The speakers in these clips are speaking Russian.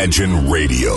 Imagine Radio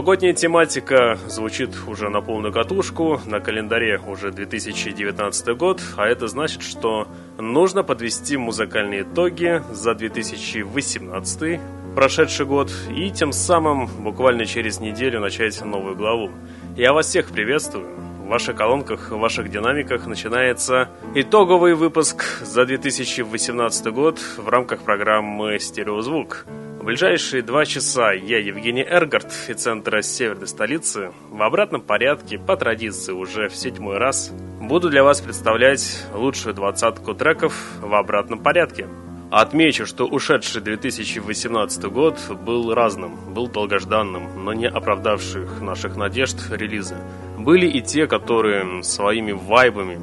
Новогодняя тематика звучит уже на полную катушку, на календаре уже 2019 год, а это значит, что нужно подвести музыкальные итоги за 2018 прошедший год и тем самым буквально через неделю начать новую главу. Я вас всех приветствую. В ваших колонках, в ваших динамиках начинается итоговый выпуск за 2018 год в рамках программы «Стереозвук». В ближайшие два часа я, Евгений Эргард, из центра северной столицы, в обратном порядке, по традиции уже в седьмой раз, буду для вас представлять лучшую двадцатку треков в обратном порядке. Отмечу, что ушедший 2018 год был разным, был долгожданным, но не оправдавших наших надежд релизы. Были и те, которые своими вайбами,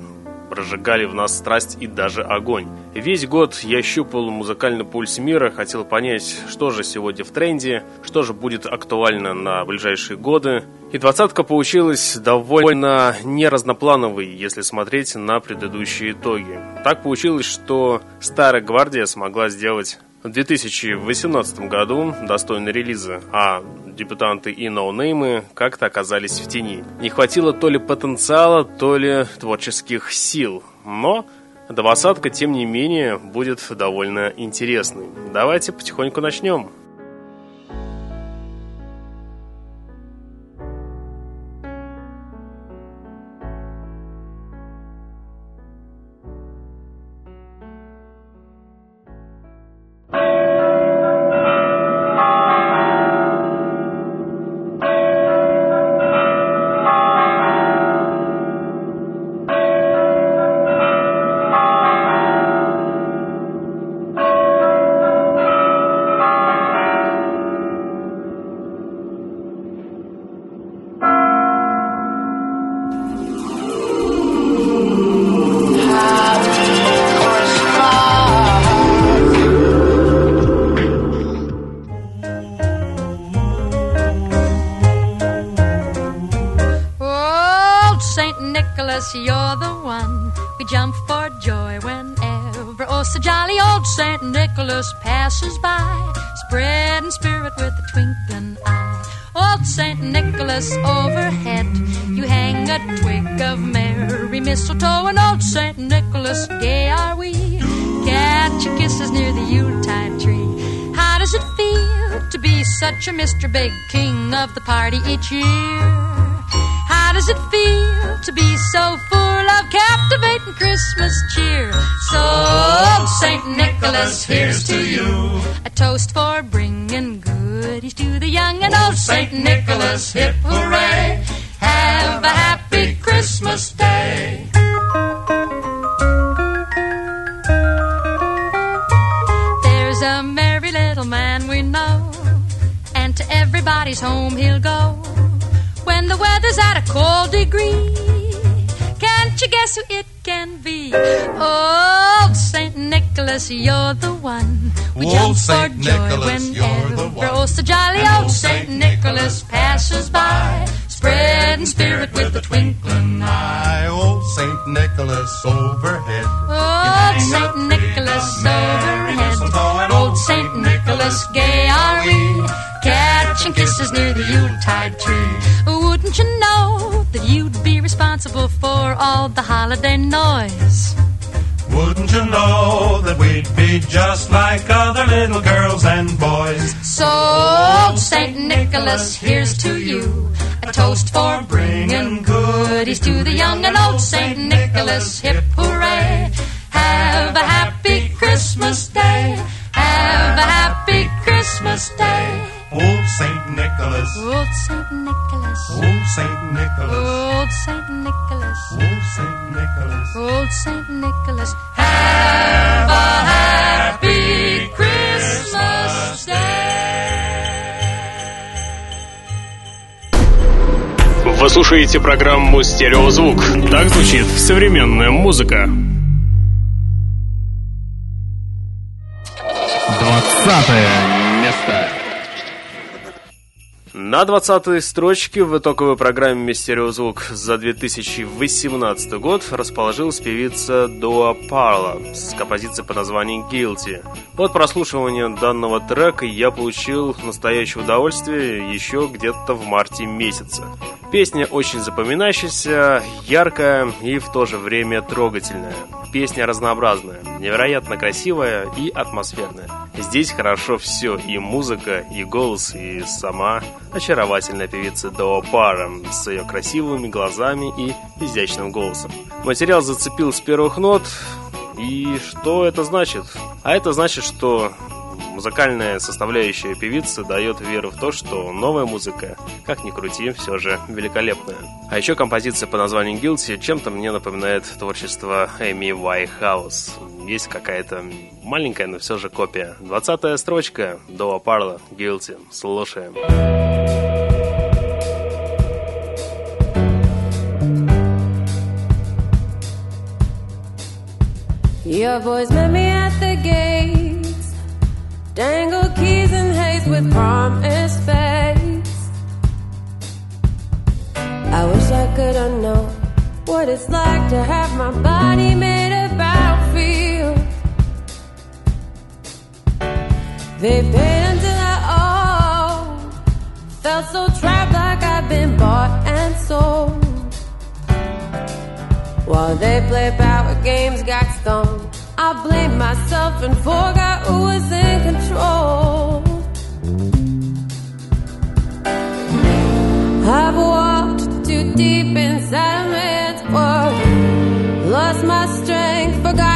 прожигали в нас страсть и даже огонь. Весь год я щупал музыкальный пульс мира, хотел понять, что же сегодня в тренде, что же будет актуально на ближайшие годы. И двадцатка получилась довольно неразноплановой, если смотреть на предыдущие итоги. Так получилось, что Старая Гвардия смогла сделать в 2018 году достойны релиза, а дебютанты и ноунеймы как-то оказались в тени. Не хватило то ли потенциала, то ли творческих сил. Но двадцатка, тем не менее, будет довольно интересной. Давайте потихоньку начнем. Old St. Nicholas overhead, you hang a twig of merry mistletoe, and old St. Nicholas, gay are we. Catch your kisses near the Yuletide tree. How does it feel to be such a Mr. Big King of the party each year? How does it feel to be so full of captivating Christmas cheer? So, St. Nicholas, here's to you. A toast for bringing goodies to the young and old St. Nicholas. Hip hooray! Have a happy Christmas day. There's a merry little man we know, and to everybody's home he'll go when the weather's at a cold degree. Can't you guess who it can be? Old St. Nicholas Nicholas, you're the one. We oh, jump for joy whenever oh so jolly old Saint Nicholas passes by, spreading spirit with a twinkling eye. Old Saint Nicholas overhead. Old Saint Nicholas overhead. Old Saint Nicholas, gay are we, catching kisses near the Yuletide tree. Wouldn't you know that you'd be responsible for all the holiday noise? Wouldn't you know that we'd be just like other little girls and boys? So, St. Nicholas, here's to you. A toast for bringing goodies to the young and old St. Nicholas. Hip hooray! Have a happy Christmas day. Have a happy Christmas day. Old Saint Nicholas. Old Saint Nicholas. Old Saint Nicholas. Old Saint Nicholas. Old Saint Nicholas. Old Saint Nicholas. Have a happy Christmas day. Вы слушаете программу «Стереозвук». Так звучит современная музыка. Двадцатое. На 20-й строчке в итоговой программе «Стереозвук» за 2018 год расположилась певица Дуа Парла с композицией по названием «Guilty». От прослушивания данного трека я получил настоящее удовольствие еще где-то в марте месяце. Песня очень запоминающаяся, яркая и в то же время трогательная. Песня разнообразная, невероятно красивая и атмосферная. Здесь хорошо все, и музыка, и голос, и сама очаровательная певица Доа Пара с ее красивыми глазами и изящным голосом. Материал зацепил с первых нот, и что это значит? А это значит, что музыкальная составляющая певицы дает веру в то, что новая музыка, как ни крути, все же великолепная. А еще композиция по названию Guilty чем-то мне напоминает творчество Эми Уайнхаус. Есть какая-то маленькая, но все же копия. Двадцатая строчка Доа Парла Guilty. Слушаем. Your boys met me at the gates. Dangle keys and haste with promised face. I wish I could known what it's like to have my body made a battlefield. They paid until I owe. Felt so trapped like I've been bought and sold. While they play power games, got stoned. I blamed myself and forgot who was in control. I've walked too deep inside a man's world. Lost my strength, forgotten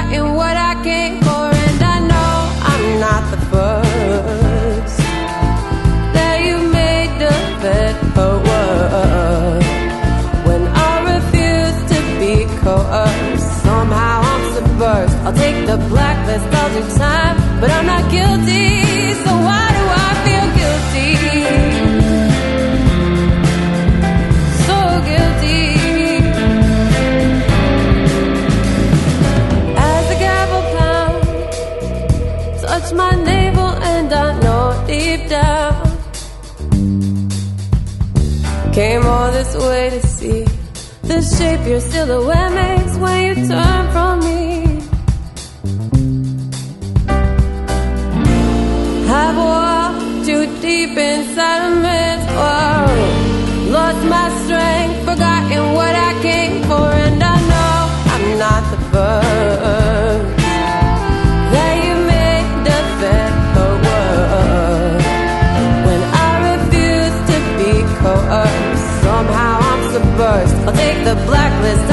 Came all this way to see the shape your silhouette makes the blacklist,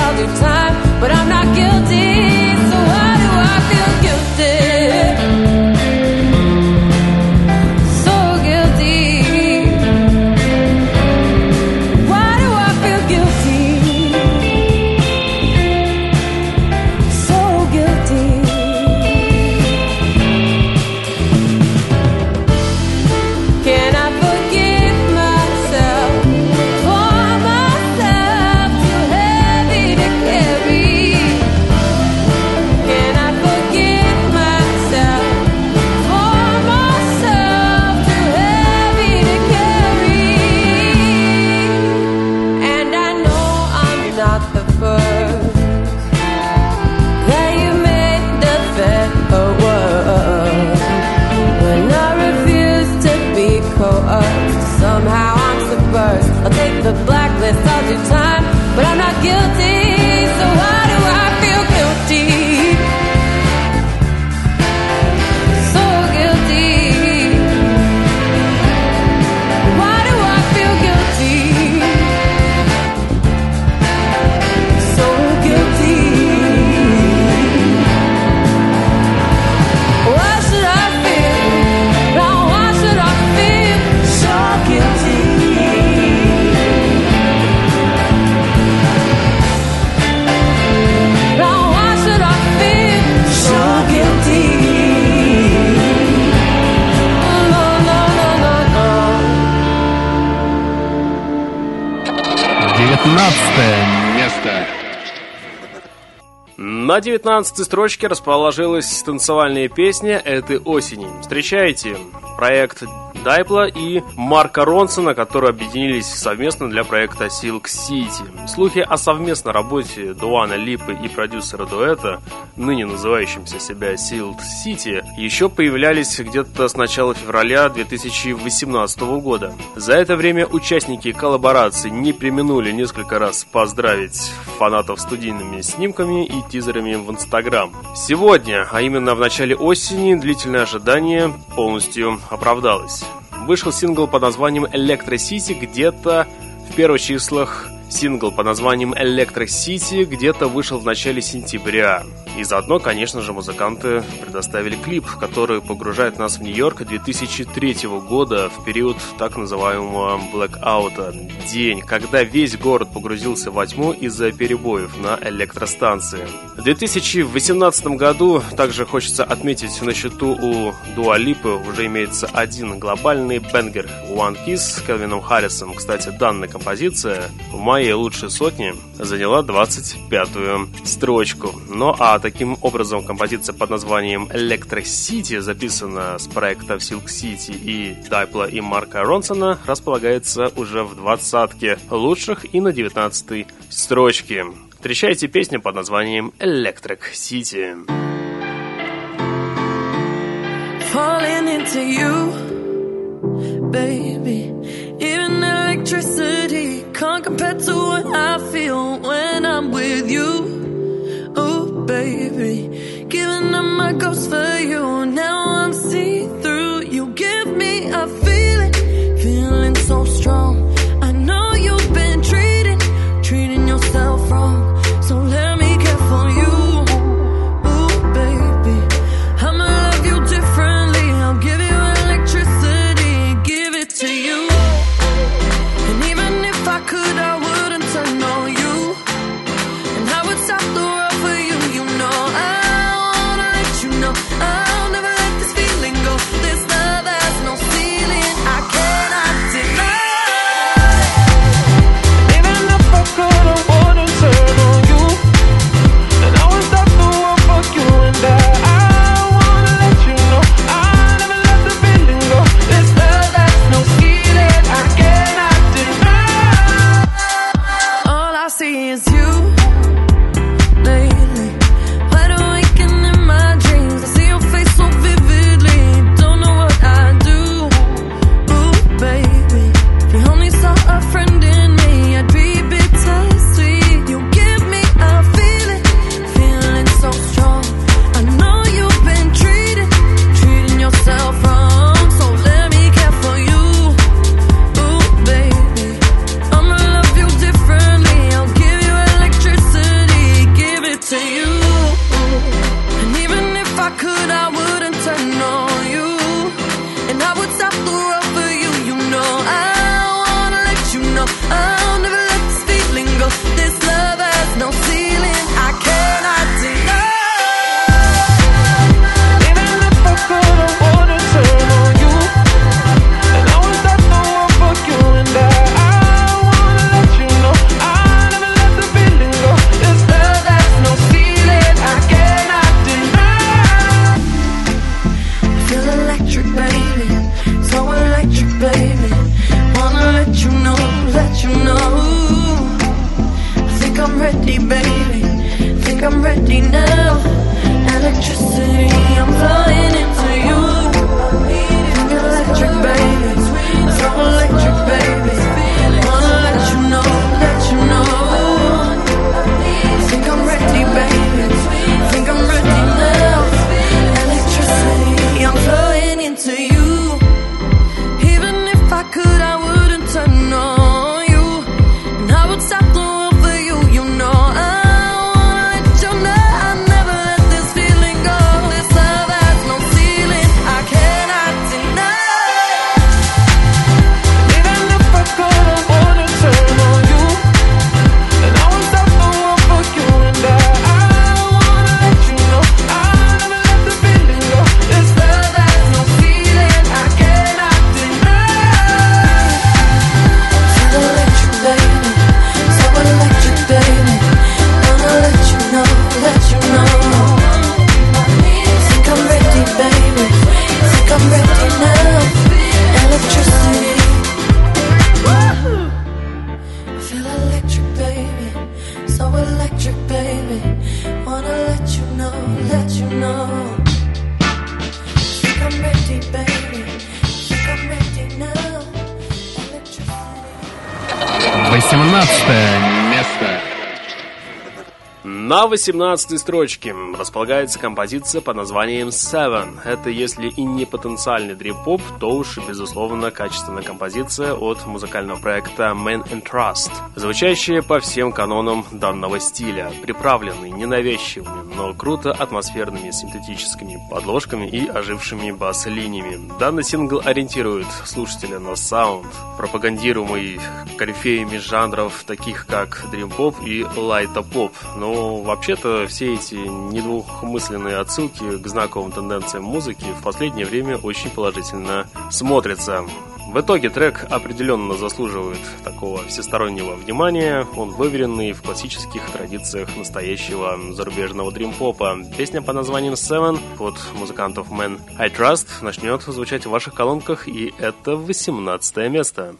На 19 строчке расположилась танцевальная песня этой осени. Встречайте проект Дайпла и Марка Ронсона, которые объединились совместно для проекта Silk City. Слухи о совместной работе Дуана Липы и продюсера дуэта, ныне называющимся себя Silk City, еще появлялись где-то с начала февраля 2018 года. За это время участники коллаборации не применули несколько раз поздравить фанатов студийными снимками и тизерами в Инстаграм. Сегодня, а именно в начале осени, длительное ожидание полностью оправдалось. Вышел сингл под названием Electro City где-то в первых числах Сингл под названием Electric City где-то вышел в начале сентября. И заодно, конечно же, музыканты предоставили клип, который погружает нас в Нью-Йорк 2003 года в период так называемого блэкаута. День, когда весь город погрузился во тьму из-за перебоев на электростанции. В 2018 году также хочется отметить на счету у Дуалипы уже имеется один глобальный бенгер One Kiss с Кевином Харрисом. Кстати, данная композиция в моей лучшей сотне заняла 25-ю строчку. Ну а таким образом композиция под названием Electric City, записана с проектов Silk City и Дайпла и Марка Ронсона, располагается уже в двадцатке лучших и на 19 строчке. Встречайте песню под названием Electric City. falling into you, baby. Even electricity can't compare to what I feel when I'm with you. Oh, baby, giving up my ghost for you. Now I'm 18. На 18 строчке располагается композиция под названием Seven. Это если и не потенциальный дрим-поп, то уж, безусловно, качественная композиция от музыкального проекта Man and Trust, звучащая по всем канонам данного стиля, приправленный ненавязчивыми, но круто атмосферными синтетическими подложками и ожившими бас-линиями. Данный сингл ориентирует слушателя на саунд, пропагандируемый корифеями жанров, таких как дрим-поп и лайта-поп, но вообще-то все эти недвухмысленные отсылки к знаковым тенденциям музыки в последнее время очень положительно смотрятся. В итоге трек определенно заслуживает такого всестороннего внимания. Он выверенный в классических традициях настоящего зарубежного дрим-попа. Песня под названием Seven от музыкантов Man I Trust начнет звучать в ваших колонках, и это 18 место.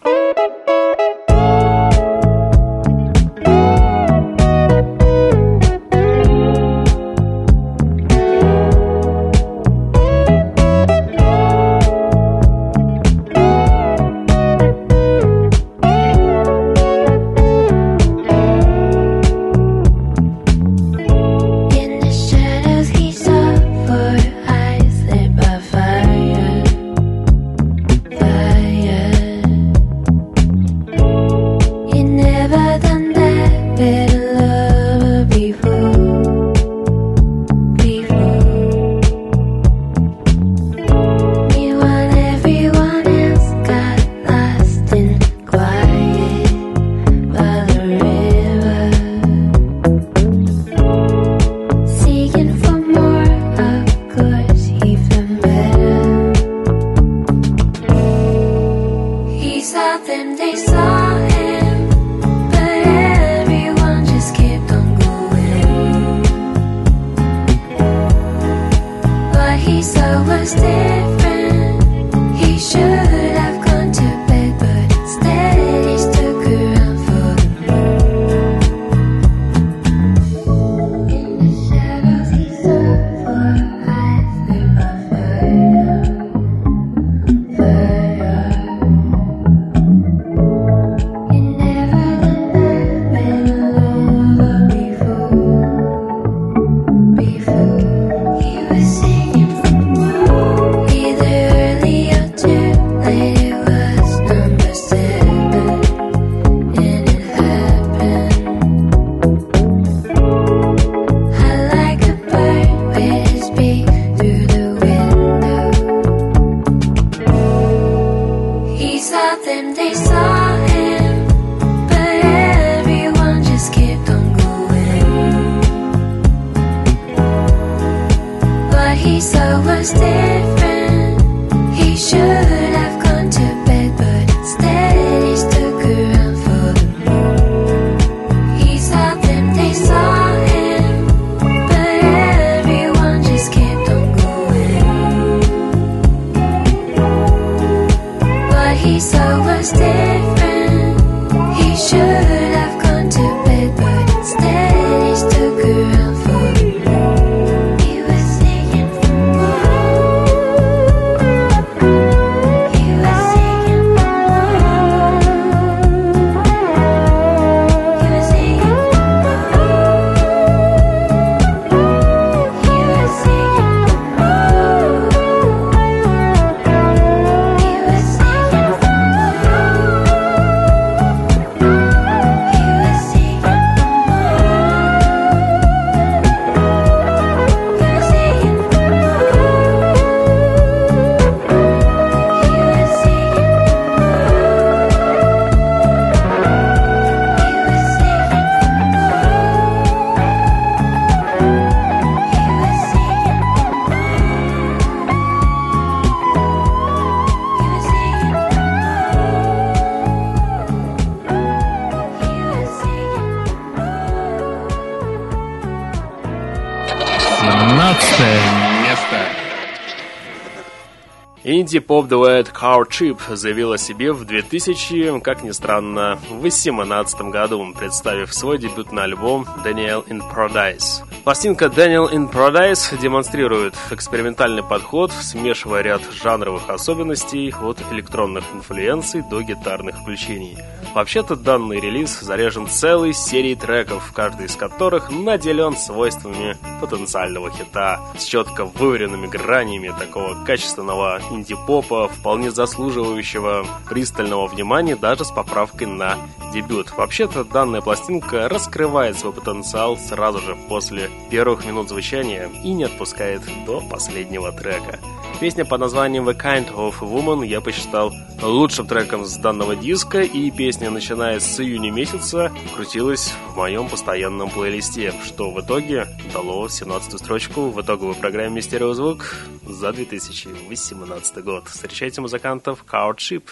Инди-поп-дуэт Car Chip заявил о себе в 2000, как ни странно, 2018 году, представив свой дебютный альбом Daniel in Paradise. Пластинка Daniel in Paradise демонстрирует экспериментальный подход, смешивая ряд жанровых особенностей от электронных инфлюенций до гитарных включений. Вообще-то данный релиз заряжен целой серией треков, каждый из которых наделен свойствами потенциального хита, с четко вываренными гранями такого качественного инди-попа, вполне заслуживающего пристального внимания даже с поправкой на дебют. Вообще-то данная пластинка раскрывает свой потенциал сразу же после первых минут звучания и не отпускает до последнего трека. Песня под названием The Kind of Woman я посчитал лучшим треком с данного диска, и песня, начиная с июня месяца, крутилась в моем постоянном плейлисте, что в итоге дало 17-ю строчку в итоговой программе «Стереозвук» за 2018 год. Встречайте музыкантов Cowardship.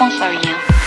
Pense à rien.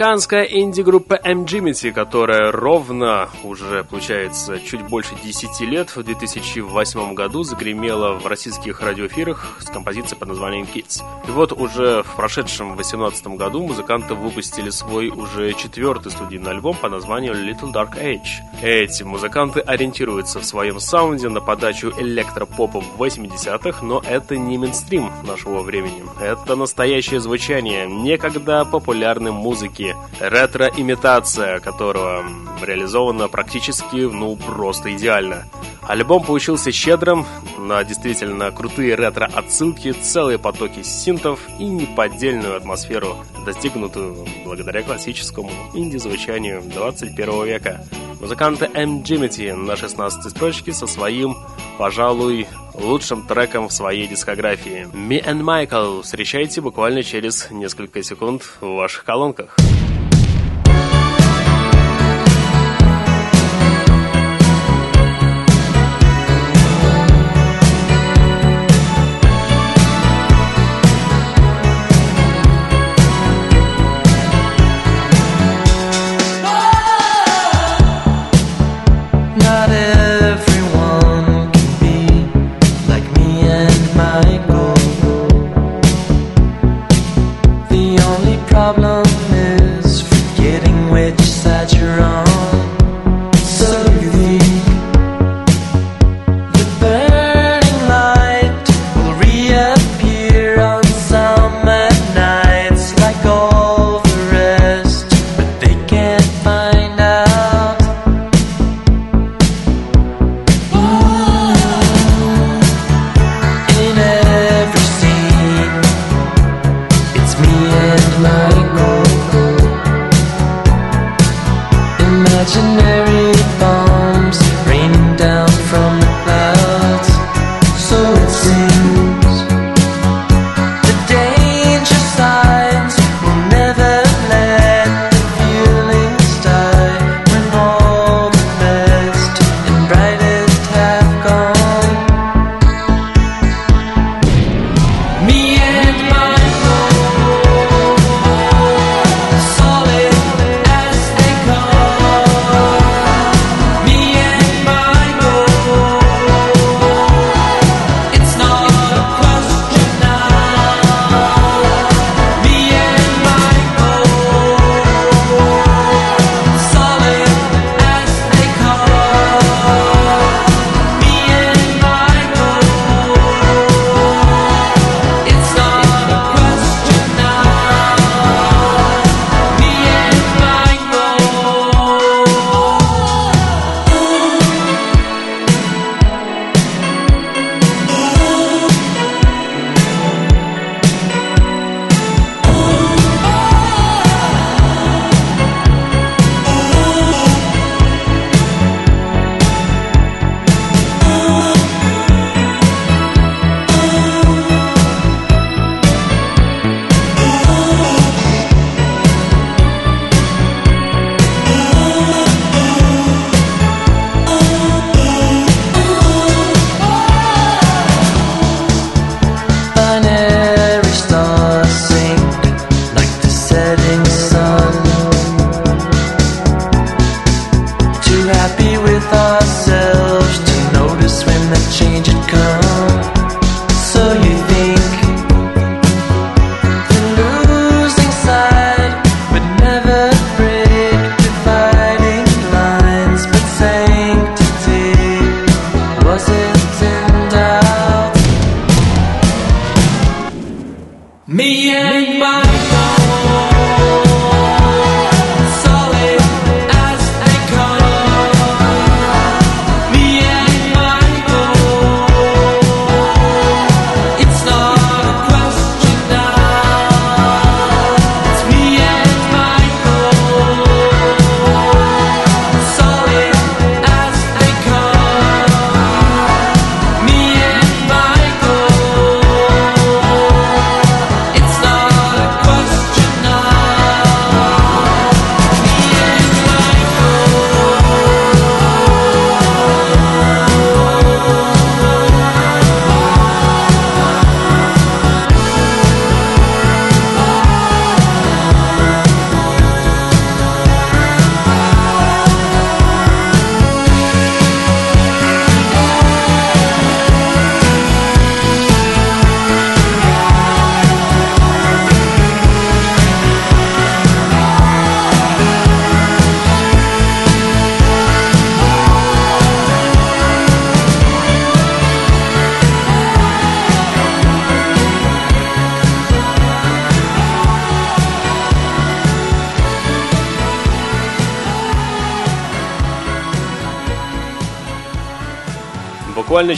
Американская инди-группа M-Jimity, которая ровно уже, получается, чуть больше 10 лет, в 2008 году загремела в российских радиоэфирах с композицией под названием Kids. И вот уже в прошедшем 2018 году музыканты выпустили свой уже четвертый студийный альбом под названием Little Dark Age. Эти музыканты ориентируются в своем саунде на подачу электропопа в 80-х, но это не мейнстрим нашего времени. Это настоящее звучание некогда популярной музыки, ретро-имитация которого реализована практически, ну, просто идеально. Альбом получился щедрым на действительно крутые ретро-отсылки, целые потоки синтов и неподдельную атмосферу, достигнутую благодаря классическому инди-звучанию 21 века. Музыканты M. Jimity на 16 строчке со своим, пожалуй, лучшим треком в своей дискографии. Me and Michael встречайте буквально через несколько секунд в ваших колонках.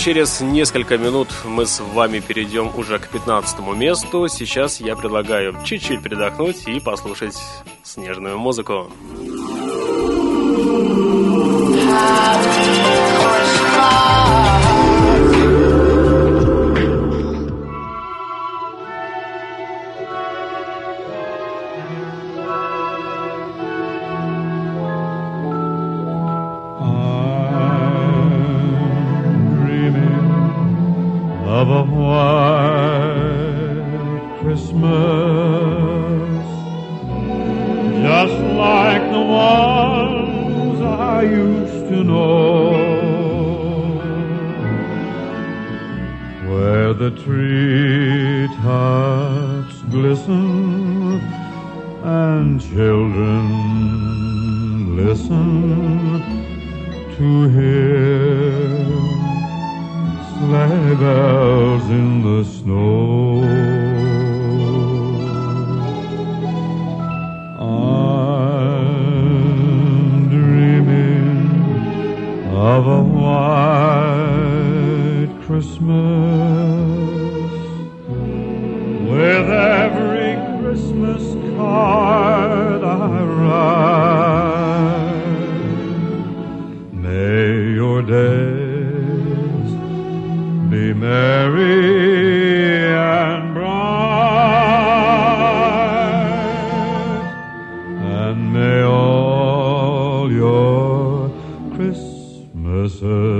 Через несколько минут мы с вами перейдем уже к 15 месту. Сейчас я предлагаю чуть-чуть передохнуть и послушать снежную музыку. Be merry and bright, and may all your Christmases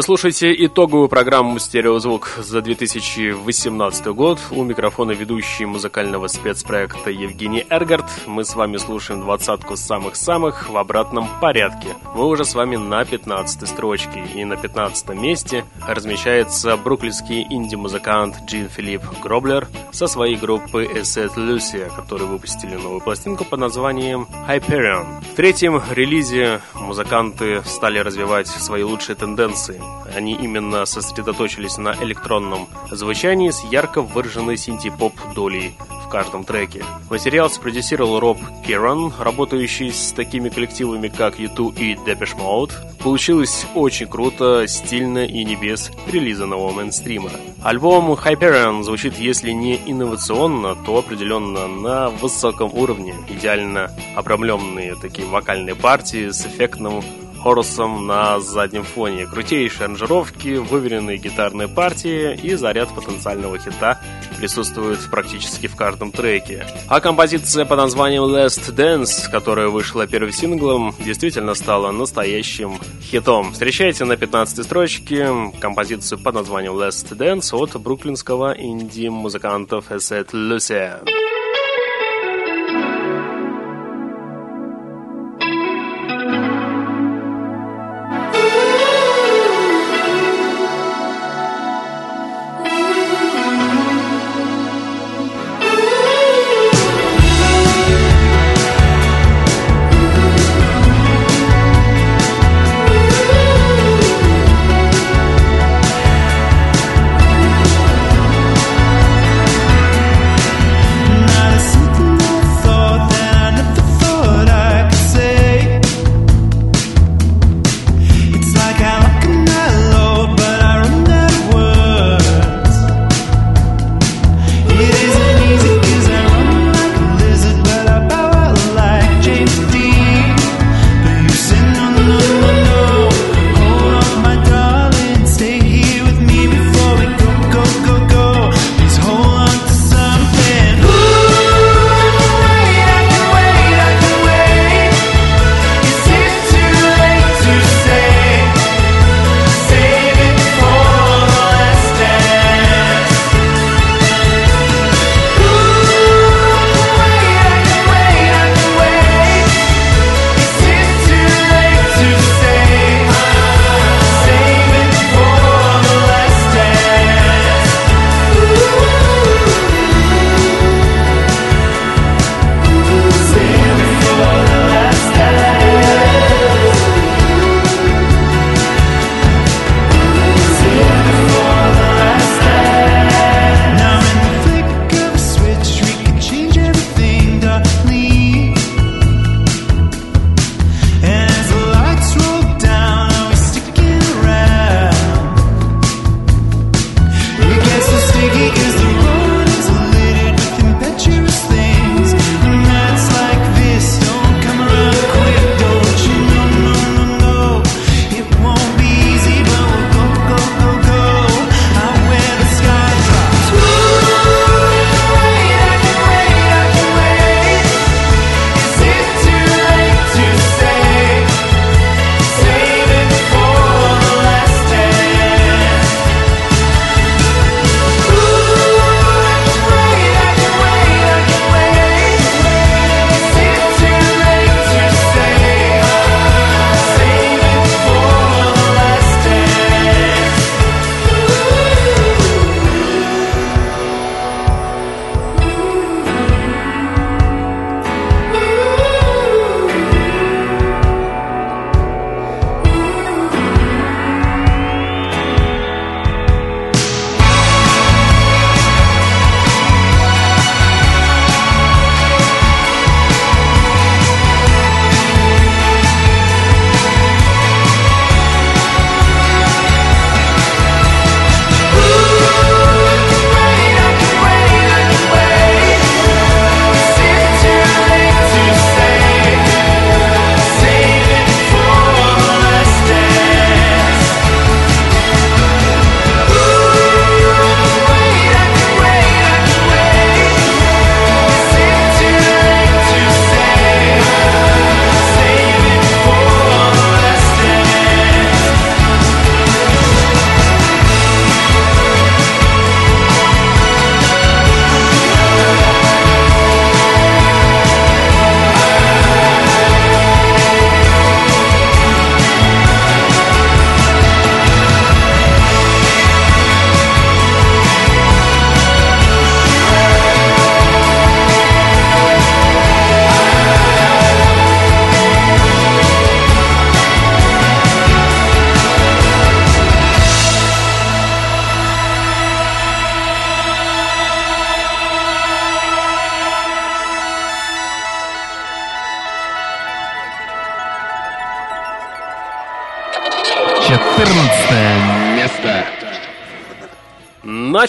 Вы слушаете итоговую программу «Стереозвук» за 2018 год. У микрофона ведущий музыкального спецпроекта Евгений Эргард. Мы с вами слушаем двадцатку самых-самых в обратном порядке. Мы уже с вами на 15 строчке. И на 15 месте размещается бруклинский инди-музыкант Джин Филипп Гроблер со своей группы Asset Lucia, которые выпустили новую пластинку под названием Hyperion. В третьем релизе музыканты стали развивать свои лучшие тенденции. Они именно сосредоточились на электронном звучании с ярко выраженной синти-поп долей в каждом треке. Материал спродюсировал Роб Керан, работающий с такими коллективами, как U2 и Depeche Mode. Получилось очень круто, стильно и не без прилизанного мейнстрима. Альбом Hyperion звучит, если не инновационно, то определенно на высоком уровне. Идеально обрамленные такие вокальные партии с эффектным Хорусом на заднем фоне. Крутейшие аранжировки, выверенные гитарные партии и заряд потенциального хита присутствует практически в каждом треке. А композиция под названием Last Dance, которая вышла первым синглом, действительно стала настоящим хитом. Встречайте на 15 строчке композицию под названием Last Dance от бруклинского инди-музыкантов Asset Lucia.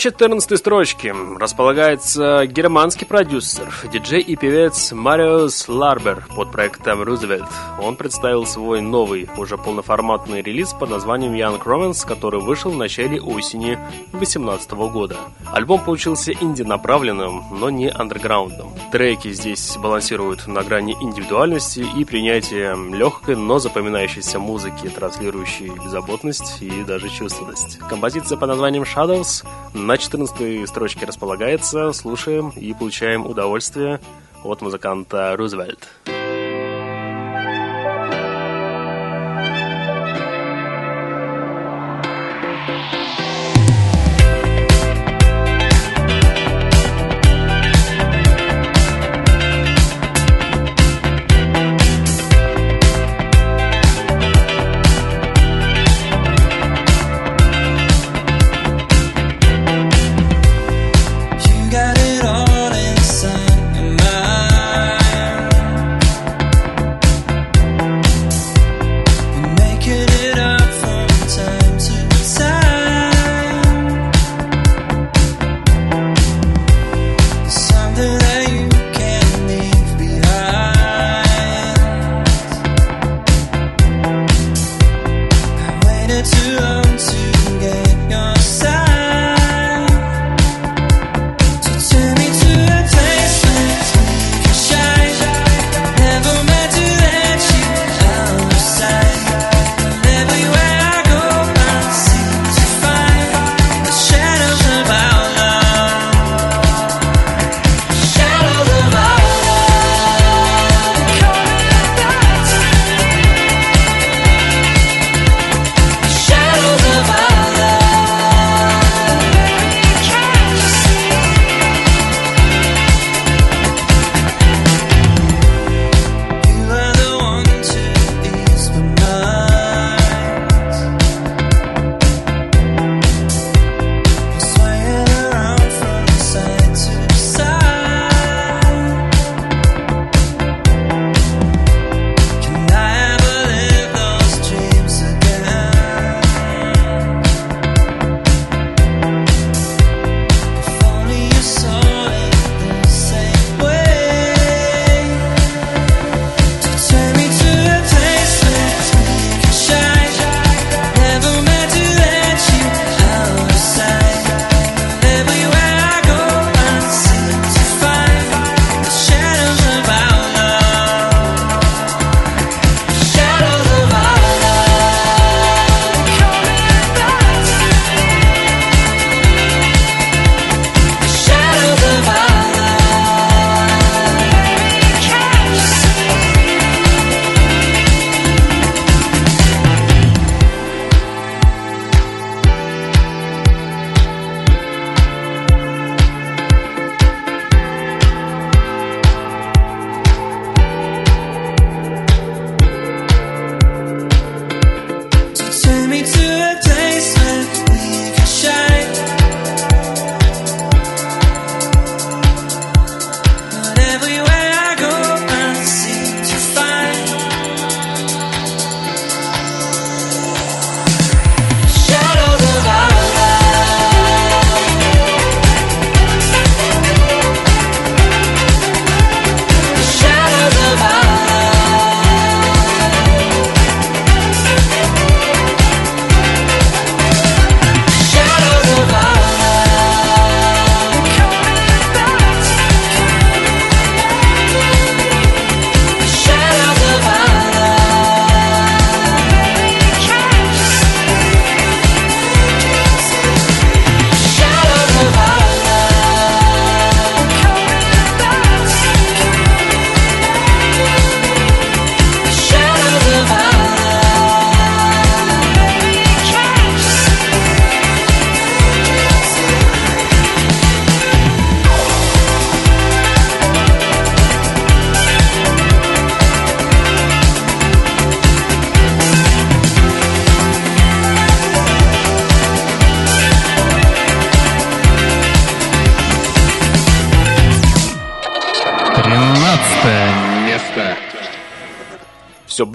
14 строчке располагается германский продюсер, диджей и певец Мариус Ларбер под проектом Roosevelt. Он представил свой новый, уже полноформатный релиз под названием Young Romance, который вышел в начале осени 2018 года. Альбом получился инди-направленным, но не андерграундным. Треки здесь балансируют на грани индивидуальности и принятия легкой, но запоминающейся музыки, транслирующей беззаботность и даже чувственность. Композиция под названием Shadows на 14 строчке располагается. Слушаем и получаем удовольствие от музыканта Рузвельт.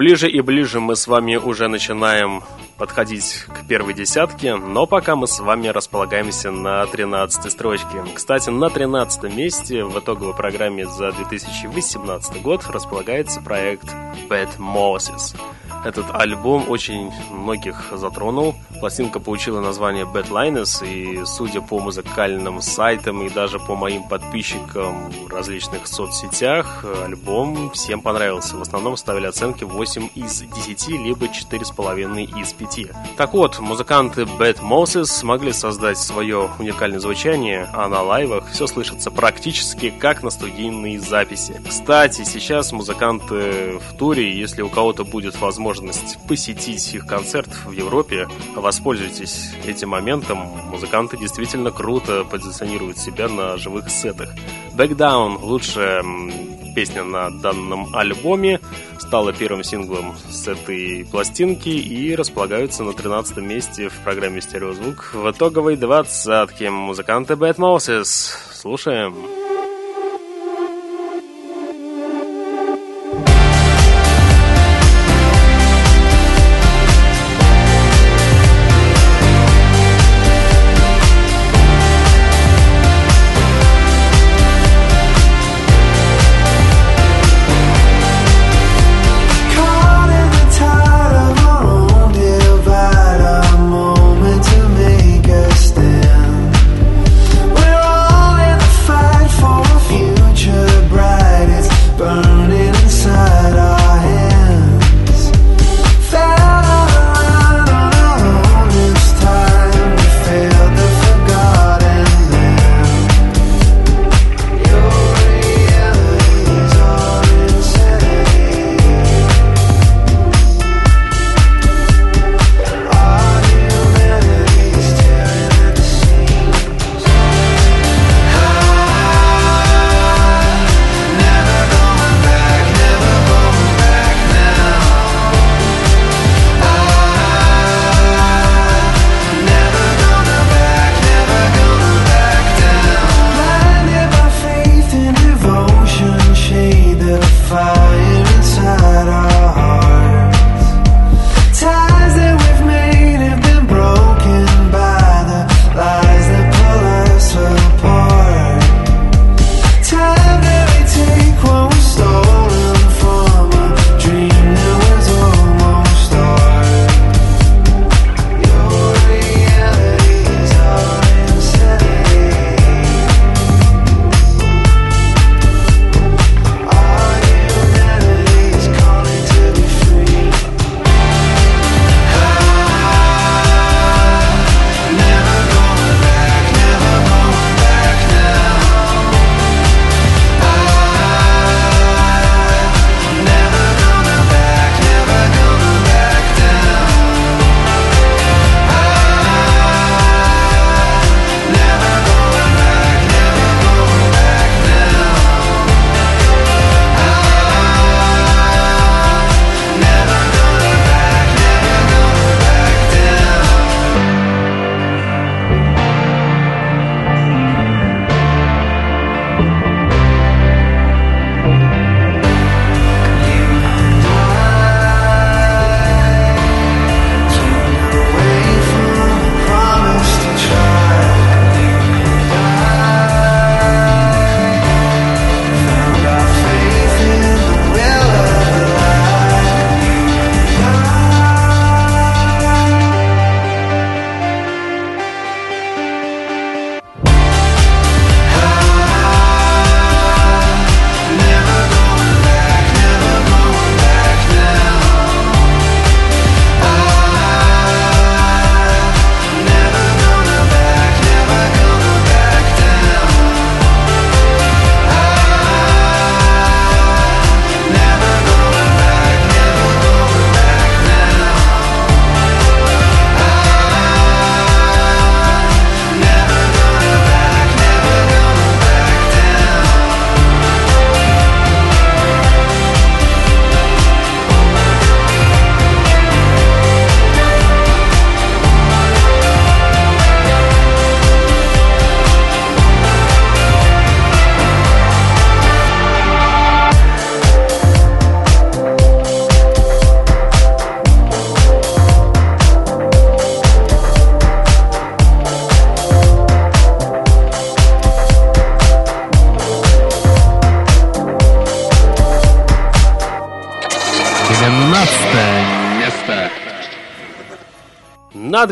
Ближе и ближе мы с вами уже начинаем подходить к первой десятке, но пока мы с вами располагаемся на 13 строчке. Кстати, на 13 месте в итоговой программе за 2018 год располагается проект Bad Moses. Этот альбом очень многих затронул. Пластинка получила название Bad Linus, и судя по музыкальным сайтам и даже по моим подписчикам в различных соцсетях, альбом всем понравился. В основном ставили оценки 8 из 10, либо 4,5 из 5. Так вот, музыканты Bad Moses смогли создать свое уникальное звучание, а на лайвах все слышится практически как на студийной записи. Кстати, сейчас музыканты в туре, если у кого-то будет возможность возможность посетить их концерт в Европе, воспользуйтесь этим моментом. Музыканты действительно круто позиционируют себя на живых сетах. Back Down, лучшая песня на данном альбоме, стала первым синглом с этой пластинки и располагаются на 13 месте в программе «Стереозвук» в итоговой двадцатке. Музыканты Bad Moses. Слушаем. Слушаем.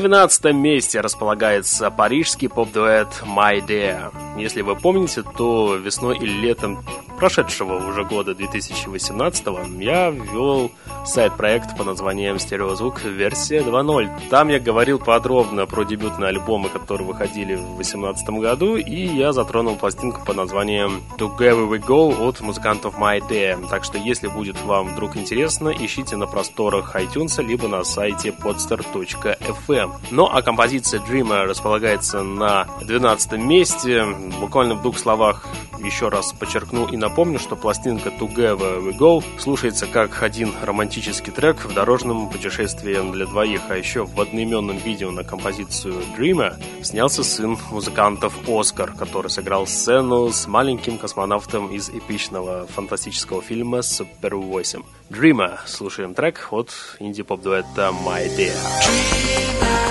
12 месте располагается парижский поп-дуэт My Dear. Если вы помните, то весной или летом прошедшего уже года 2018 я ввел сайт-проект по названием «Стереозвук. Версия 2.0». Там я говорил подробно про дебютные альбомы, которые выходили в 2018 году, и я затронул пластинку по названием «Together We Go» от музыкантов My Day. Так что, если будет вам вдруг интересно, ищите на просторах iTunes, либо на сайте podster.fm. Ну а композиция Dreamer располагается на 12 месте. Буквально в двух словах еще раз подчеркну и напомню, что пластинка Together We Go слушается как один романтический трек в дорожном путешествии для двоих, а еще в одноименном видео на композицию Dreamer снялся сын музыкантов Оскар, который сыграл сцену с маленьким космонавтом из эпичного фантастического фильма Супер 8. Dreamer. Слушаем трек от инди-поп-дуэта My Dear. Ну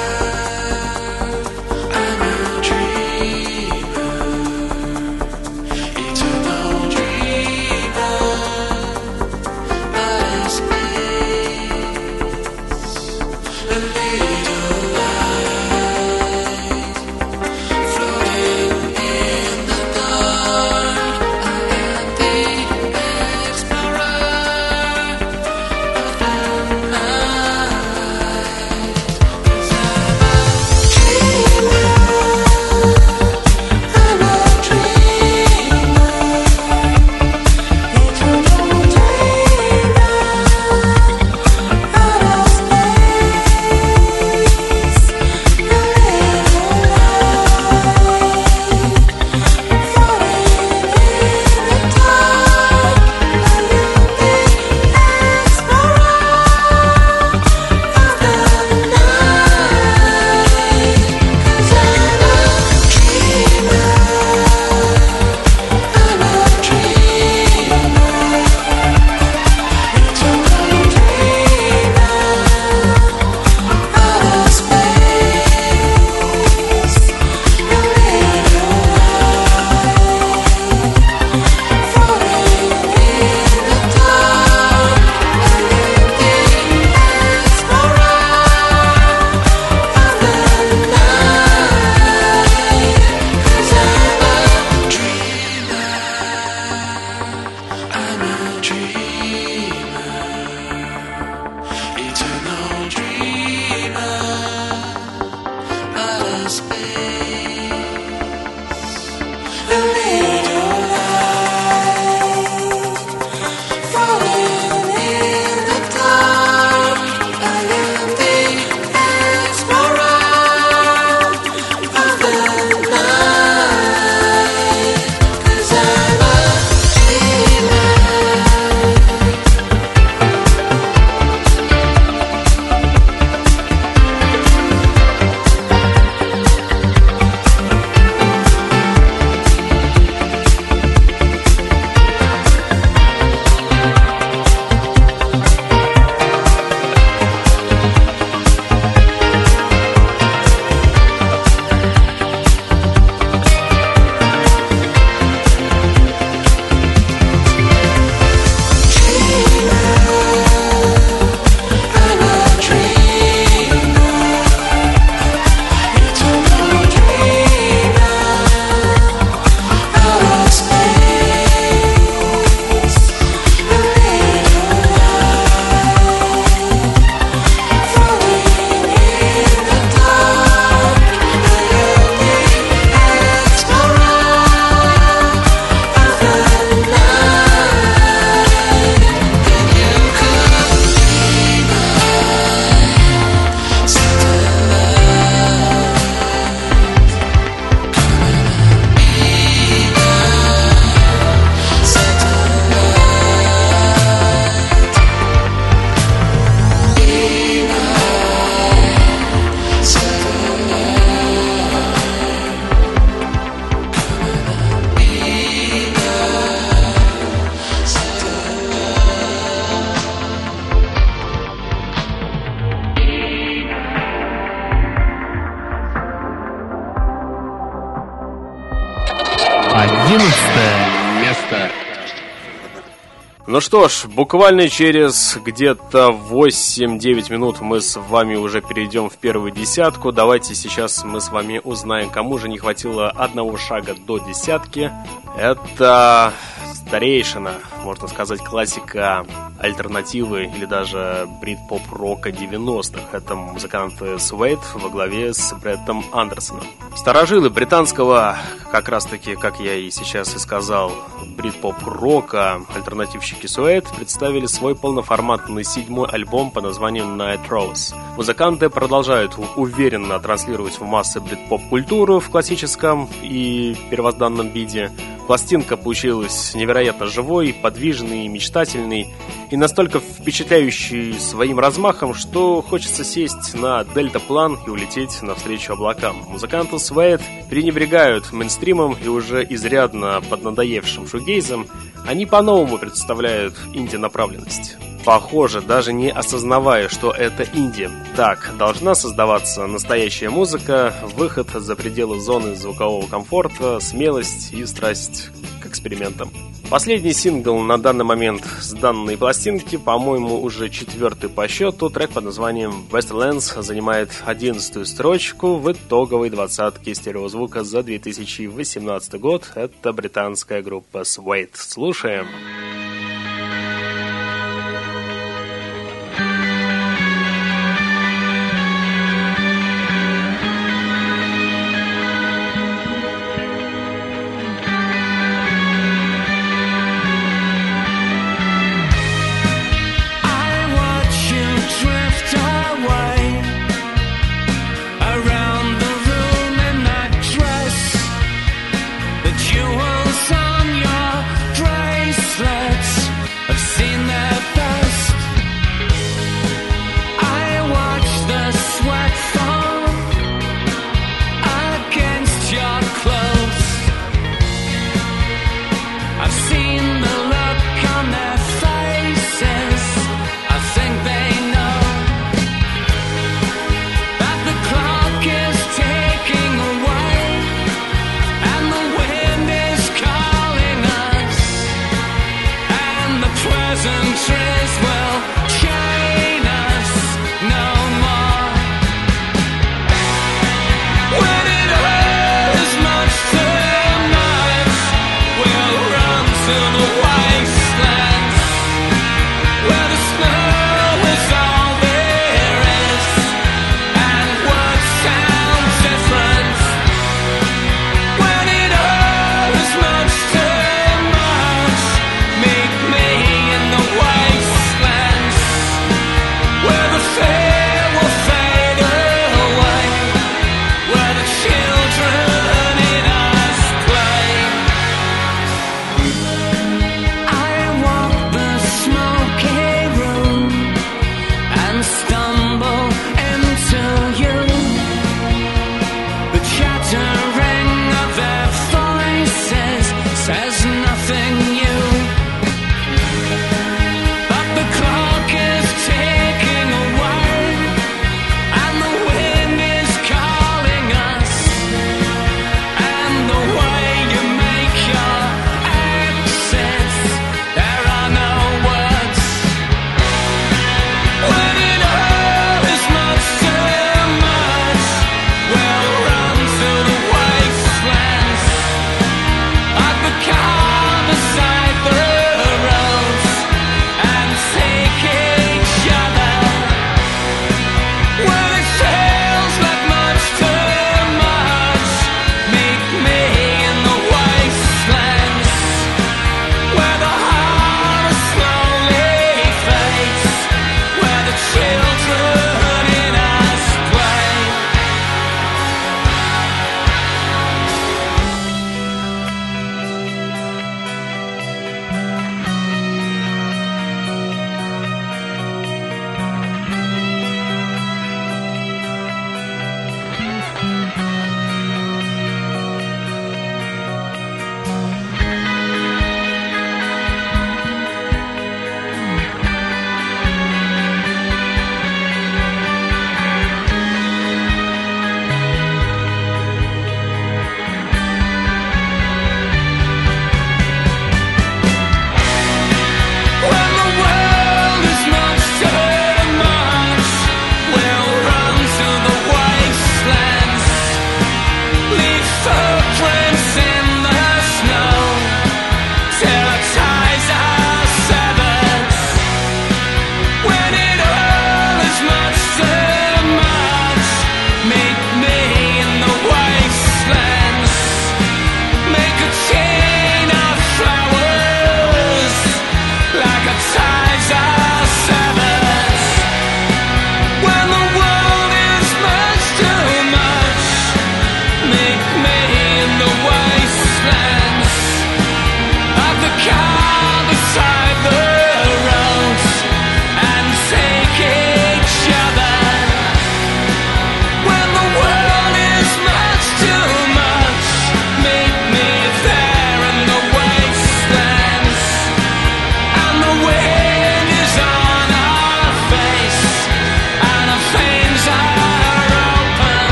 что ж, буквально через где-то 8-9 минут мы с вами уже перейдем в первую десятку. Давайте сейчас мы с вами узнаем, кому же не хватило одного шага до десятки. Это старейшина, можно сказать, классика альтернативы или даже брит-поп-рока 90-х. Это музыканты Суэйт во главе с Бреттом Андерсоном. Старожилы британского, как раз таки, как я и сейчас и сказал, брит-поп-рока, альтернативщики Суэйт представили свой полноформатный седьмой альбом по названию Night Rose. Музыканты продолжают уверенно транслировать в массы брит-поп-культуру в классическом и первозданном виде. Пластинка получилась невероятно живой, подвижной, мечтательной и настолько впечатляющий своим размахом, что хочется сесть на дельтаплан и улететь навстречу облакам. Музыканты Свейт пренебрегают мейнстримом и уже изрядно поднадоевшим шугейзом, они по-новому представляют инди-направленность. Похоже, даже не осознавая, что это Индия. Так, должна создаваться настоящая музыка, выход за пределы зоны звукового комфорта, смелость и страсть к экспериментам. Последний сингл на данный момент с данной пластинки, по-моему, уже четвертый по счету. Трек под названием Westlands занимает одиннадцатую строчку в итоговой двадцатке стереозвука за 2018 год. Это британская группа Suede. Слушаем. Слушаем.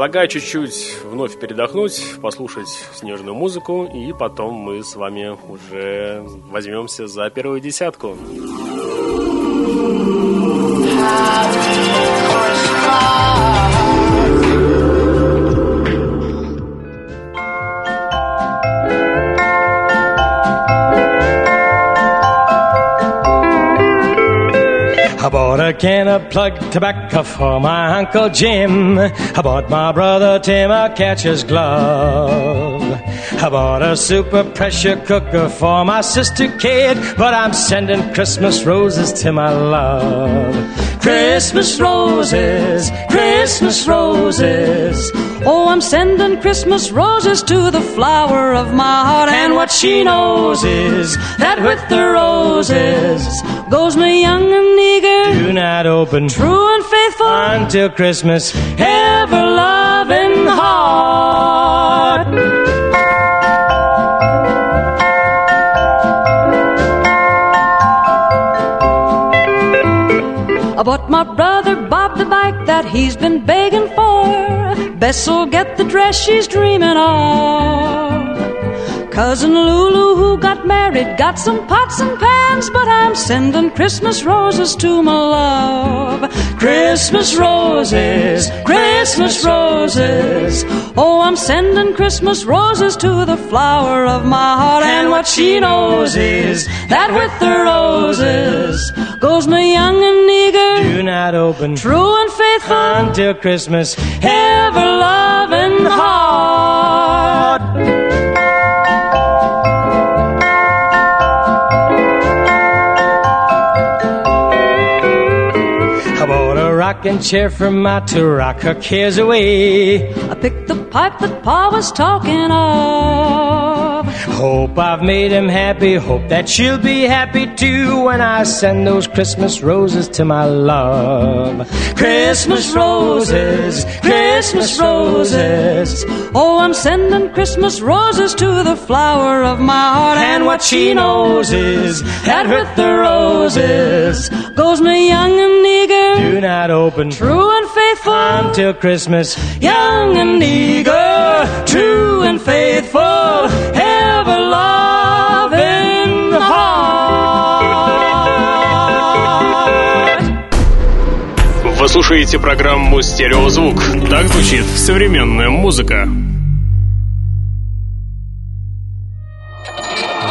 Предлагаю чуть-чуть вновь передохнуть, послушать снежную музыку, и потом мы с вами уже возьмемся за первую десятку. Bought a can of plug tobacco for my Uncle Jim. I bought my brother Tim a catcher's glove. I bought a super pressure cooker for my sister Kate, but I'm sending Christmas roses to my love. Christmas roses, Christmas roses. Oh, I'm sending Christmas roses to the flower of my heart. And what she knows is that with the roses goes my young and eager. Do not open, true and faithful until Christmas, ever I bought my brother Bob the bike that he's been begging for. Bess'll get the dress she's dreaming of. Cousin Lulu, who got married, got some pots and pans, but I'm sending Christmas roses to my love. Christmas roses, Christmas roses. Oh, I'm sending Christmas roses to the flower of my heart. And what she knows is that with the roses goes my young and eager. Do not open, true and faithful until Christmas, ever rocking chair for my to rock her cares away. I picked the pipe that Pa was talking of. Hope I've made him happy, hope that she'll be happy too when I send those Christmas roses to my love. Christmas roses, Christmas roses. Oh, I'm sending Christmas roses to the flower of my heart. And what she knows is that with the roses goes me young and eager. Do not open, true and faithful until Christmas. Young and eager, true and faithful, Вы слушаете программу «Стереозвук». Так звучит современная музыка.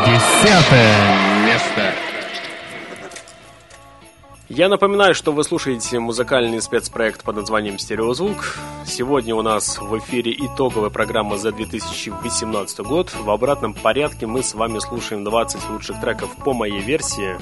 Десятое место. Я напоминаю, что вы слушаете музыкальный спецпроект под названием «Стереозвук». Сегодня у нас в эфире итоговая программа за 2018 год. В обратном порядке мы с вами слушаем 20 лучших треков по моей версии.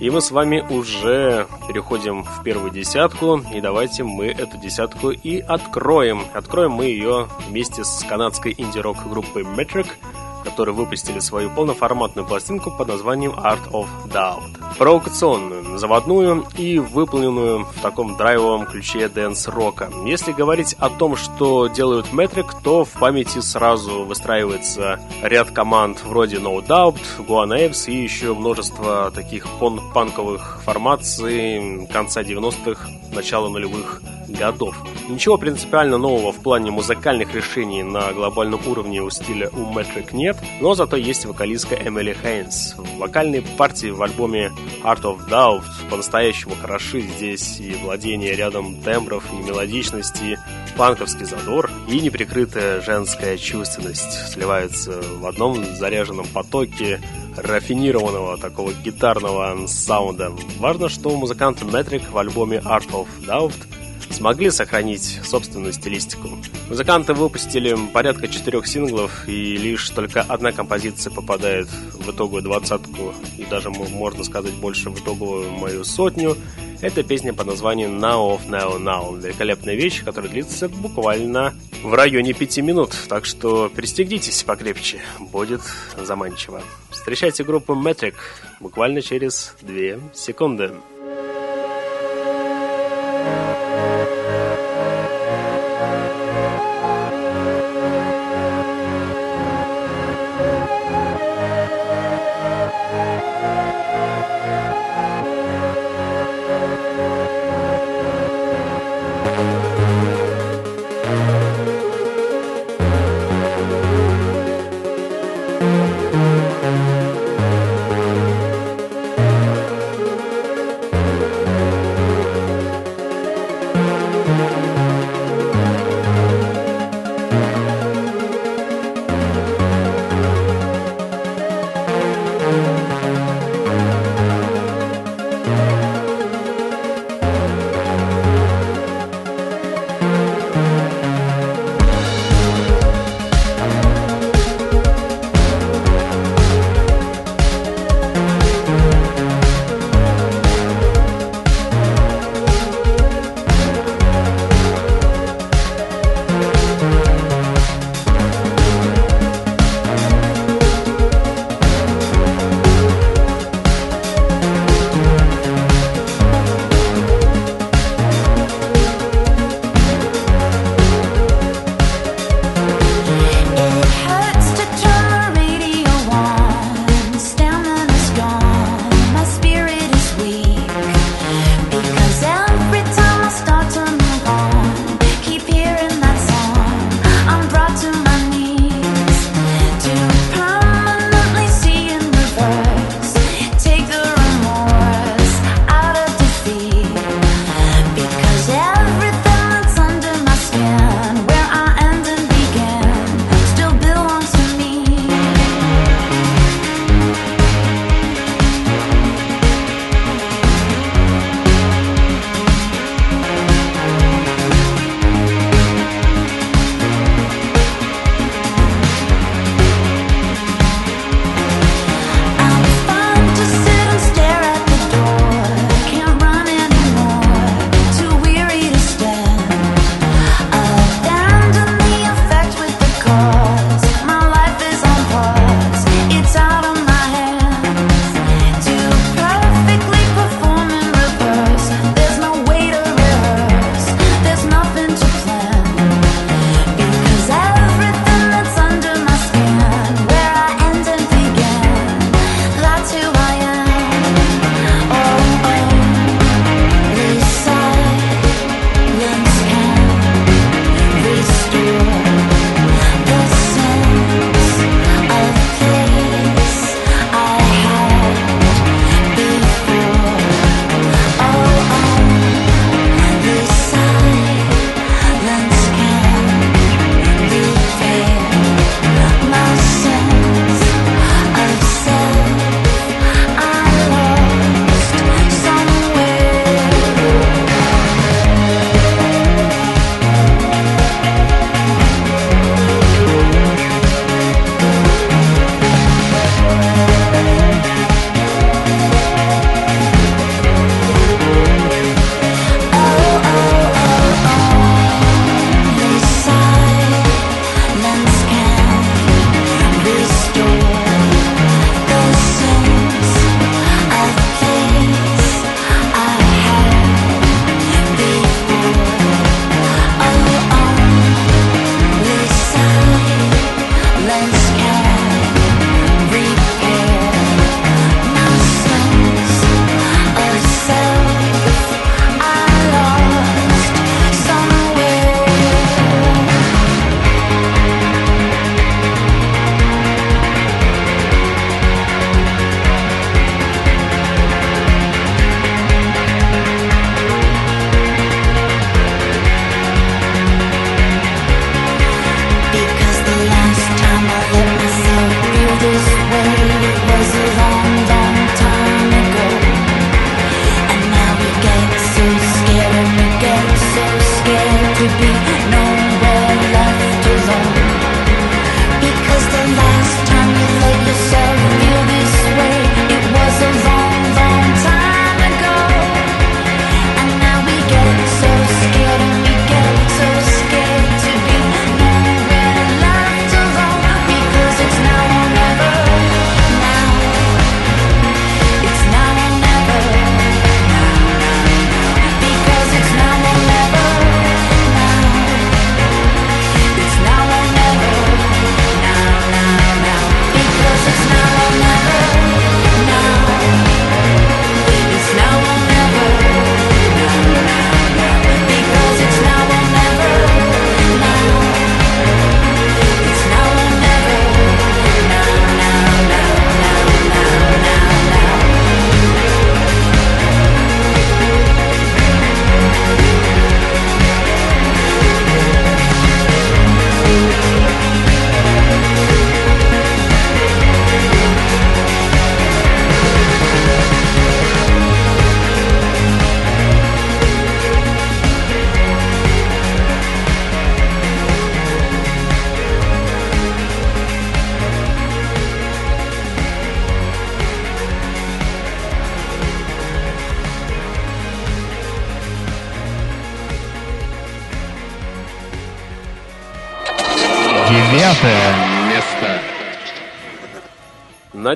И мы с вами уже переходим в первую десятку. И давайте мы эту десятку и откроем. Откроем мы ее вместе с канадской инди-рок группой Metric – которые выпустили свою полноформатную пластинку под названием Art of Doubt. Провокационную, заводную и выполненную в таком драйвовом ключе дэнс-рока. Если говорить о том, что делают Metric, то в памяти сразу выстраивается ряд команд вроде No Doubt, Guan Apes и еще множество таких панковых формаций конца 90-х, начала нулевых годов. Ничего принципиально нового в плане музыкальных решений на глобальном уровне у стиля у Metric нет, но зато есть вокалистка Эмили Хейнс. Вокальные партии в альбоме Art of Doubt по-настоящему хороши. Здесь и владение рядом тембров, и мелодичность, и панковский задор, и неприкрытая женская чувственность сливаются в одном заряженном потоке рафинированного такого гитарного саунда. Важно, что музыканты Metric в альбоме Art of Doubt смогли сохранить собственную стилистику. Музыканты выпустили порядка четырех синглов, и лишь только одна композиция попадает в итоговую двадцатку, и даже, можно сказать, больше в итоговую мою сотню. Это песня под названием Now of Now Now. Великолепная вещь, которая длится буквально в районе пяти минут. Так что пристегнитесь покрепче, будет заманчиво. Встречайте группу Metric буквально через две секунды.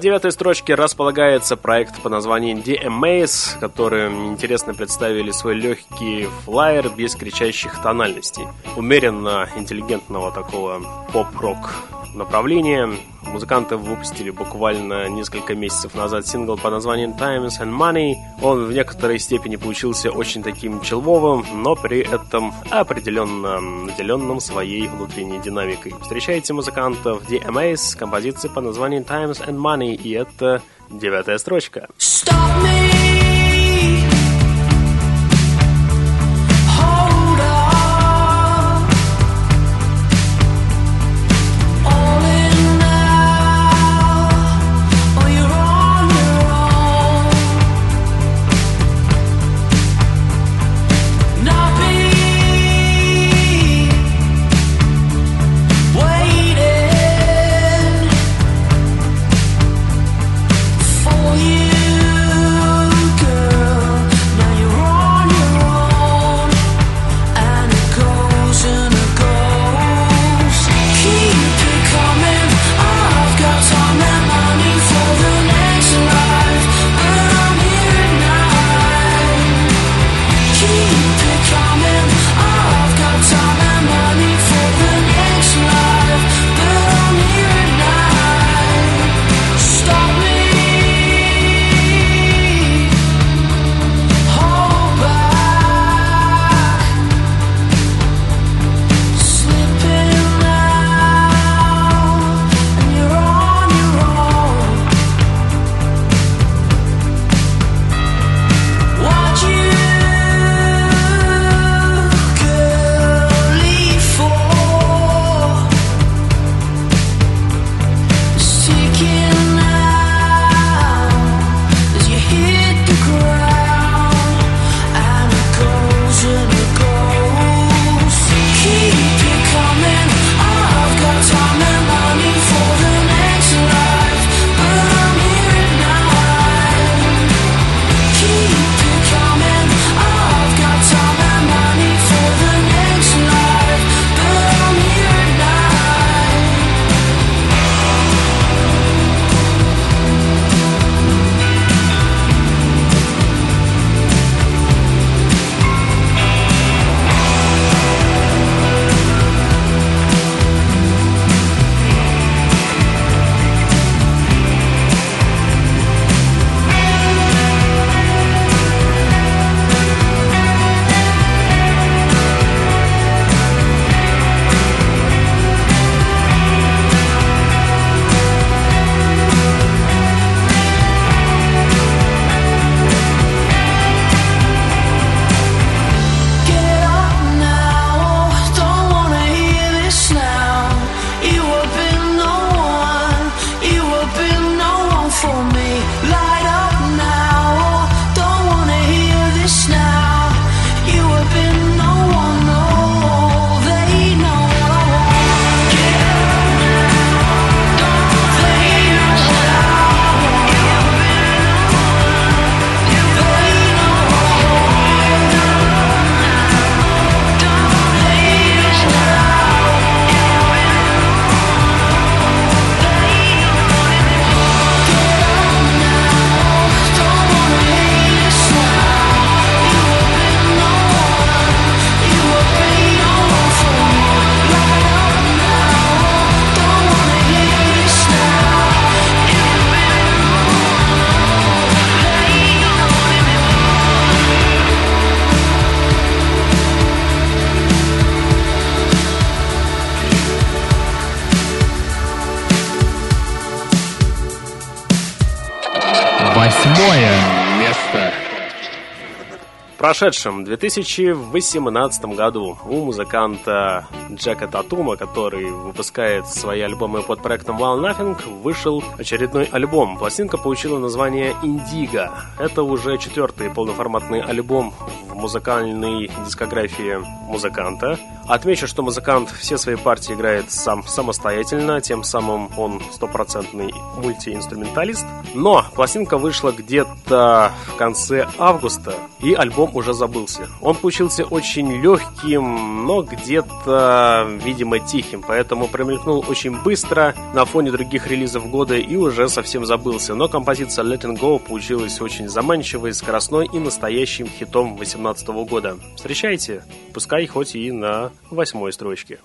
Девятой строчке располагается проект под названием DMAs, который интересно представили свой легкий флайер без кричащих тональностей. Умеренно интеллигентного такого поп-рок направления. Музыканты выпустили буквально несколько месяцев назад сингл под названием Times and Money. Он в некоторой степени получился очень таким челвовым, но при этом определенно наделенным своей внутренней динамикой. Встречайте музыкантов DMA с композицией под названием Times and Money, и это девятая строчка. Stop прошедшем 2018 году у музыканта Джека Татума, который выпускает свои альбомы под проектом Wild Nothing, вышел очередной альбом. Пластинка получила название «Индиго». Это уже четвертый полноформатный альбом в музыкальной дискографии музыканта. Отмечу, что музыкант все свои партии играет сам самостоятельно, тем самым он стопроцентный мультиинструменталист. Но пластинка вышла где-то в конце августа, и альбом уже забылся. Он получился очень легким, но где-то, видимо, тихим, поэтому промелькнул очень быстро на фоне других релизов года и уже совсем забылся. Но композиция Letting Go получилась очень заманчивой, скоростной и настоящим хитом 2018 года. Встречайте, пускай хоть и на восьмой строчке.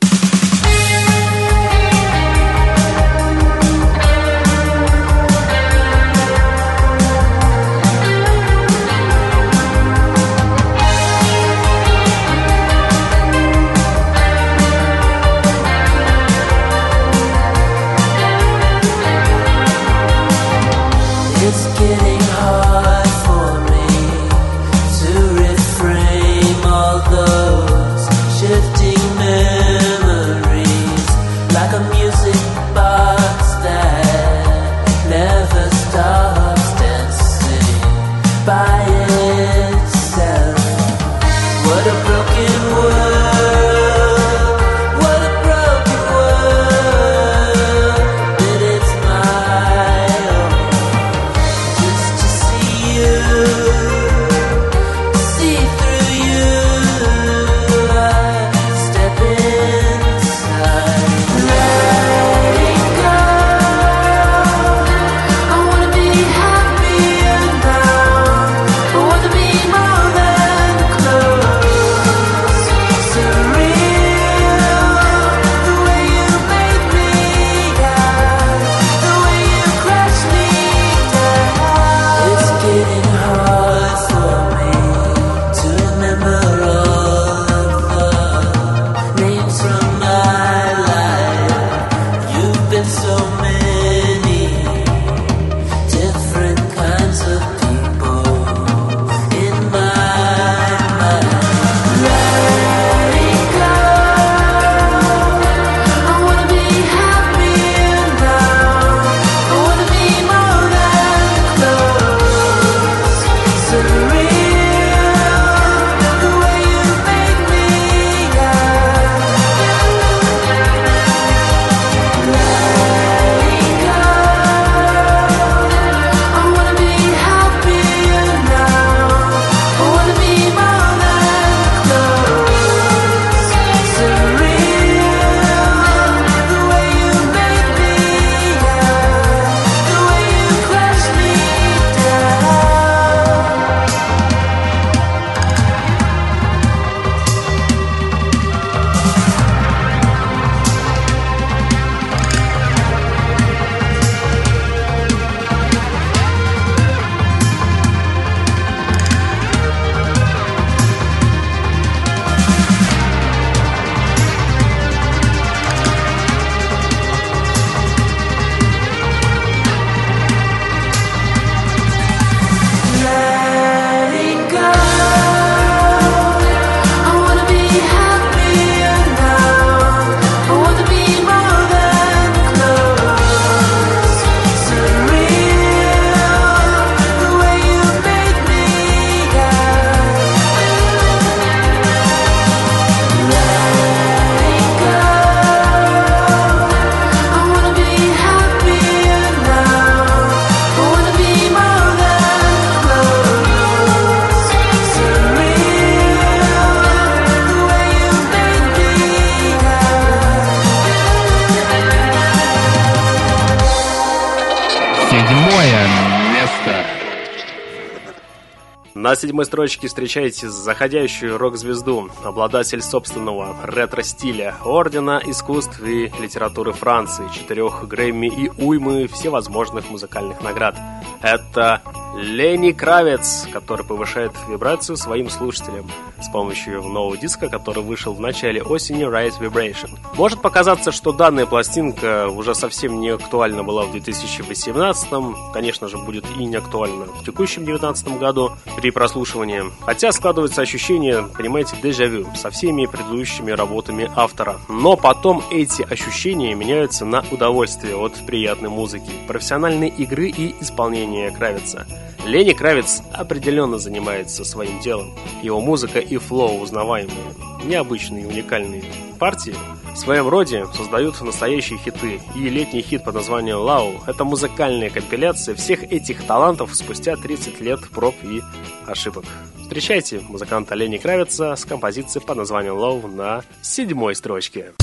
Седьмой строчке встречаете заходящую рок-звезду, обладатель собственного ретро-стиля, ордена искусств и литературы Франции, четырех Грэмми и уймы всевозможных музыкальных наград. Это Лени Кравец, который повышает вибрацию своим слушателям с помощью нового диска, который вышел в начале осени Right Vibration. Может показаться, что данная пластинка уже совсем не актуальна была в 2018, конечно же, будет и не актуальна в текущем 2019 году при прослушивании. Хотя складывается ощущение, понимаете, дежавю со всеми предыдущими работами автора. Но потом эти ощущения меняются на удовольствие от приятной музыки, профессиональной игры и исполнения Кравица. Лени Кравец определенно занимается своим делом. Его музыка и флоу узнаваемые. необычные, уникальные партии в своем роде создают настоящие хиты. И летний хит под названием «Лау» — это музыкальная компиляция всех этих талантов спустя 30 лет проб и ошибок. Встречайте музыканта Лени Кравица с композицией под названием «Лоу» на седьмой строчке.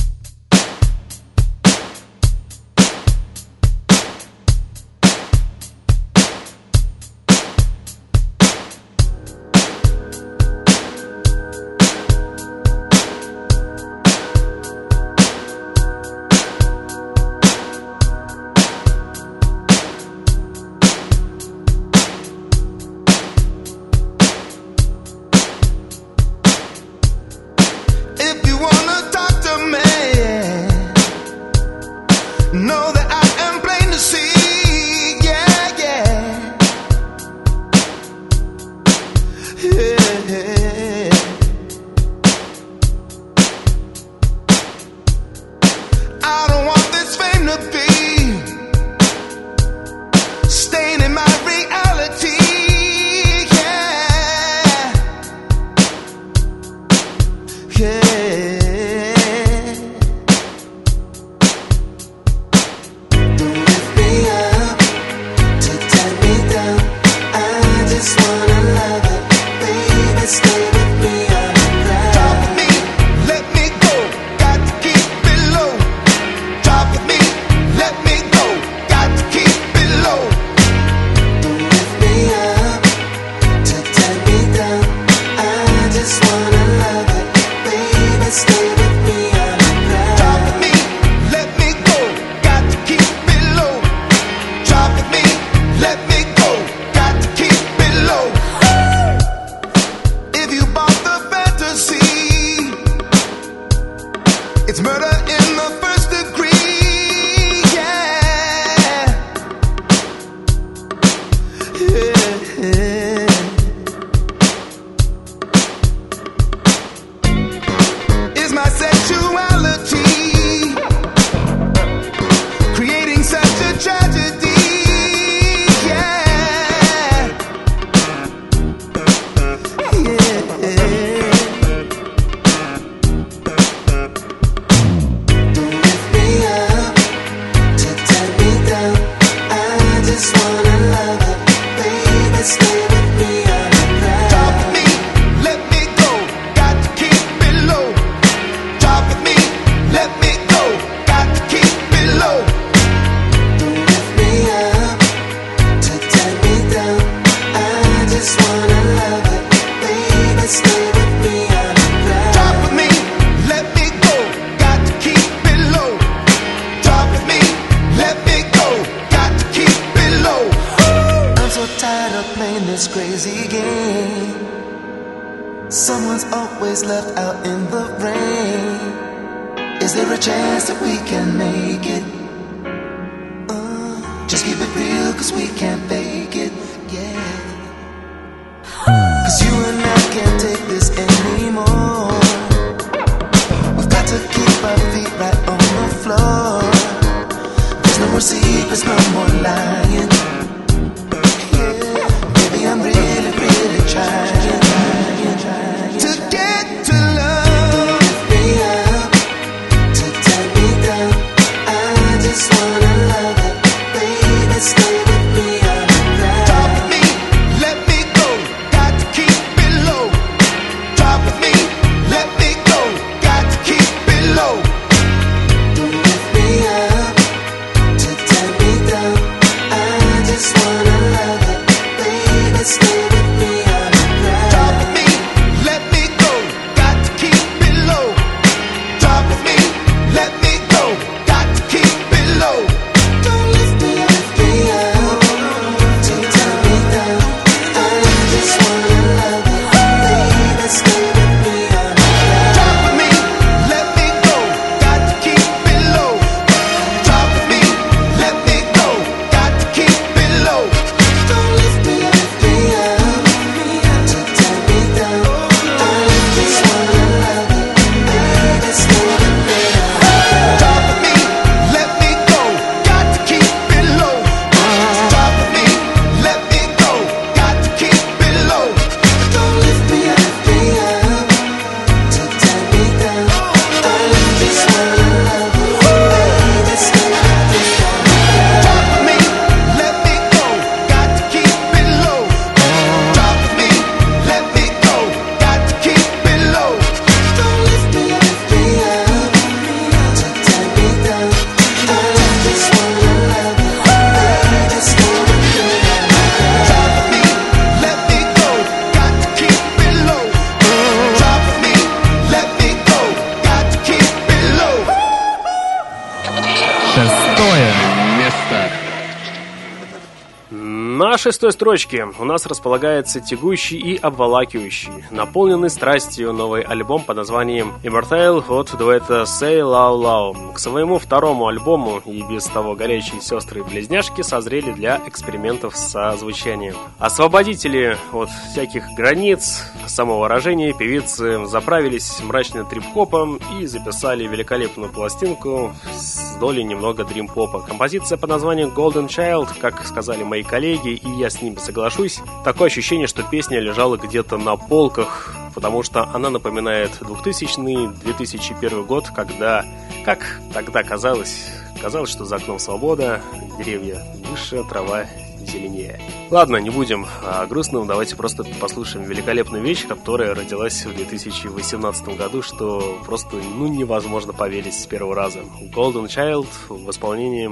Шестой строчке у нас располагается тягущий и обволакивающий, наполненный страстью новый альбом под названием Immortale от дуэта Say Low Low. К своему второму альбому и без того горячие сестры-близняшки созрели для экспериментов со звучанием. Освободители от всяких границ, самовыражения певицы заправились мрачным трип-хопом и записали великолепную пластинку с долей немного дрим-попа. Композиция под названием Golden Child, как сказали мои коллеги и я с ними соглашусь. Такое ощущение, что песня лежала где-то на полках, потому что она напоминает 2000-2001 год, когда, как тогда казалось, казалось, что за окном свобода, деревья выше, трава зеленее. Ладно, не будем а, грустным, давайте просто послушаем великолепную вещь, которая родилась в 2018 году, что просто ну, невозможно поверить с первого раза. Golden Child в исполнении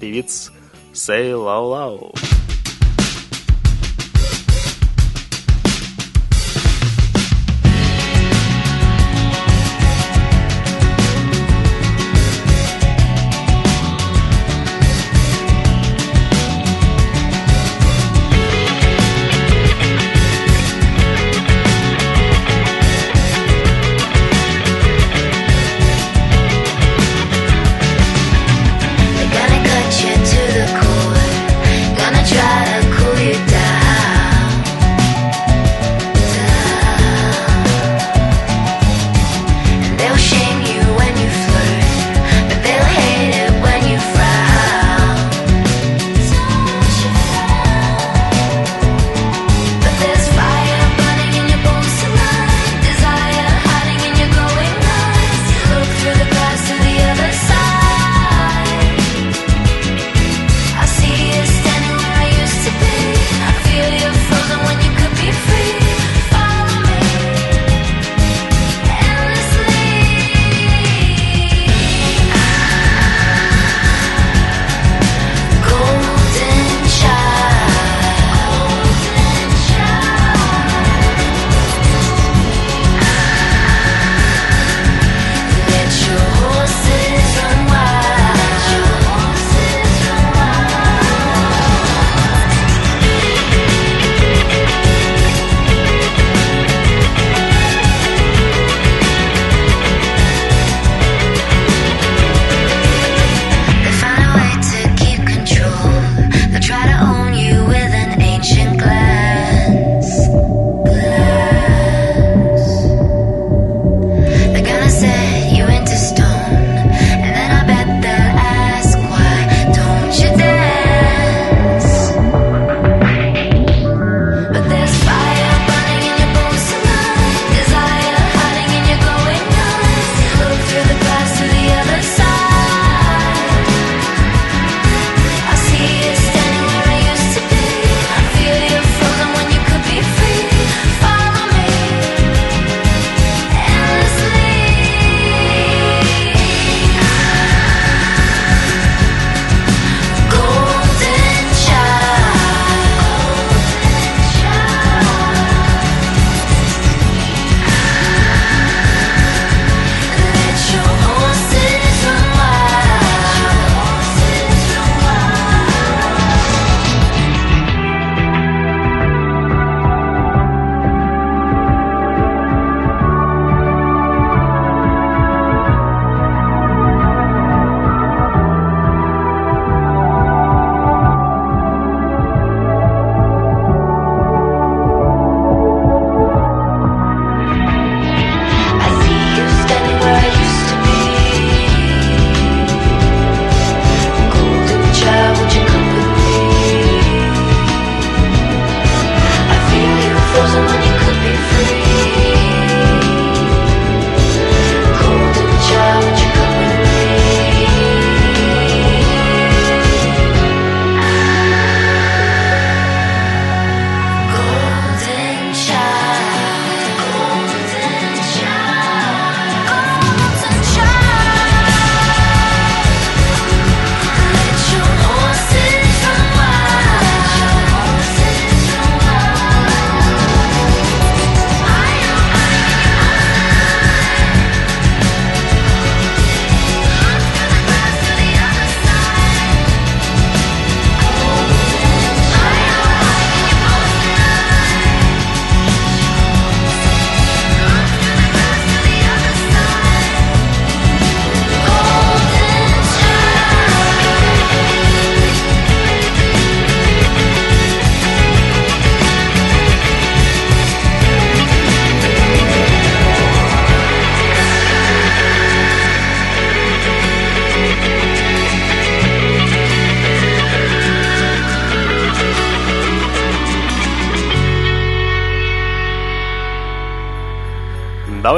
певиц Say Lau Lau.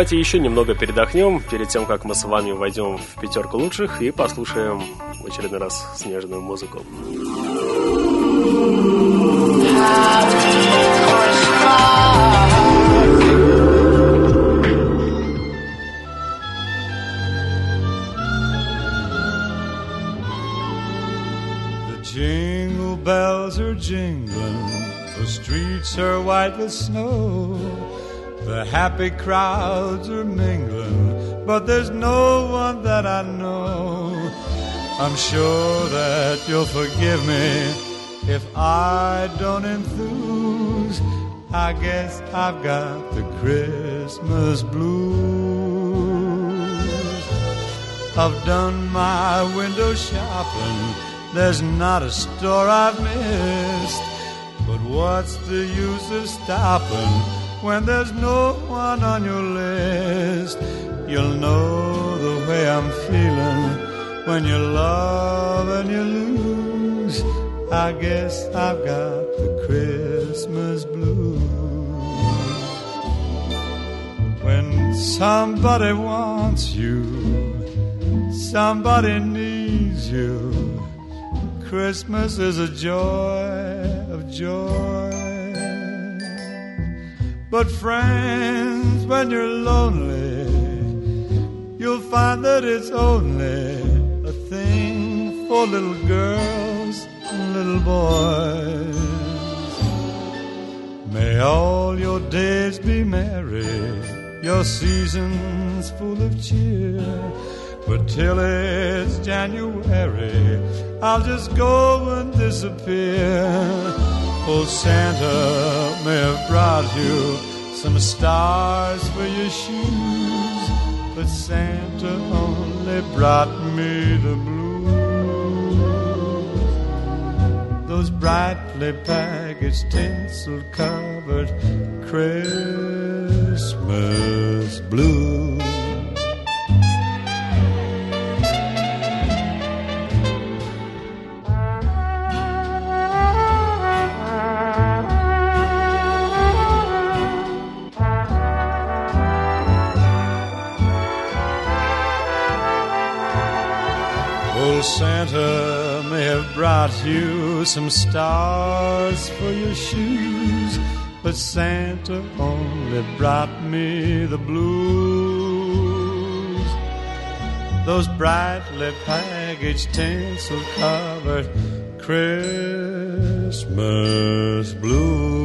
Давайте еще немного передохнем перед тем, как мы с вами войдем в пятерку лучших и послушаем в очередной раз снежную музыку. Jingle bells are jingling, the streets are white with snow. Happy crowds are mingling, but there's no one that I know. I'm sure that you'll forgive me if I don't enthuse. I guess I've got the Christmas blues. I've done my window shopping, there's not a store I've missed. But what's the use of stopping when there's no one on your list? You'll know the way I'm feeling when you love and you lose. I guess I've got the Christmas blues. When somebody wants you, somebody needs you. Christmas is a joy of joy. But friends, when you're lonely, you'll find that it's only a thing for little girls and little boys. May all your days be merry, your seasons full of cheer. But till it's January, I'll just go and disappear. Oh, Santa may have brought you some stars for your shoes, but Santa only brought me the blues. Those brightly packaged, tinsel covered Christmas blues. Santa may have brought you some stars for your shoes, but Santa only brought me the blues. Those brightly packaged, tinsel covered Christmas blues.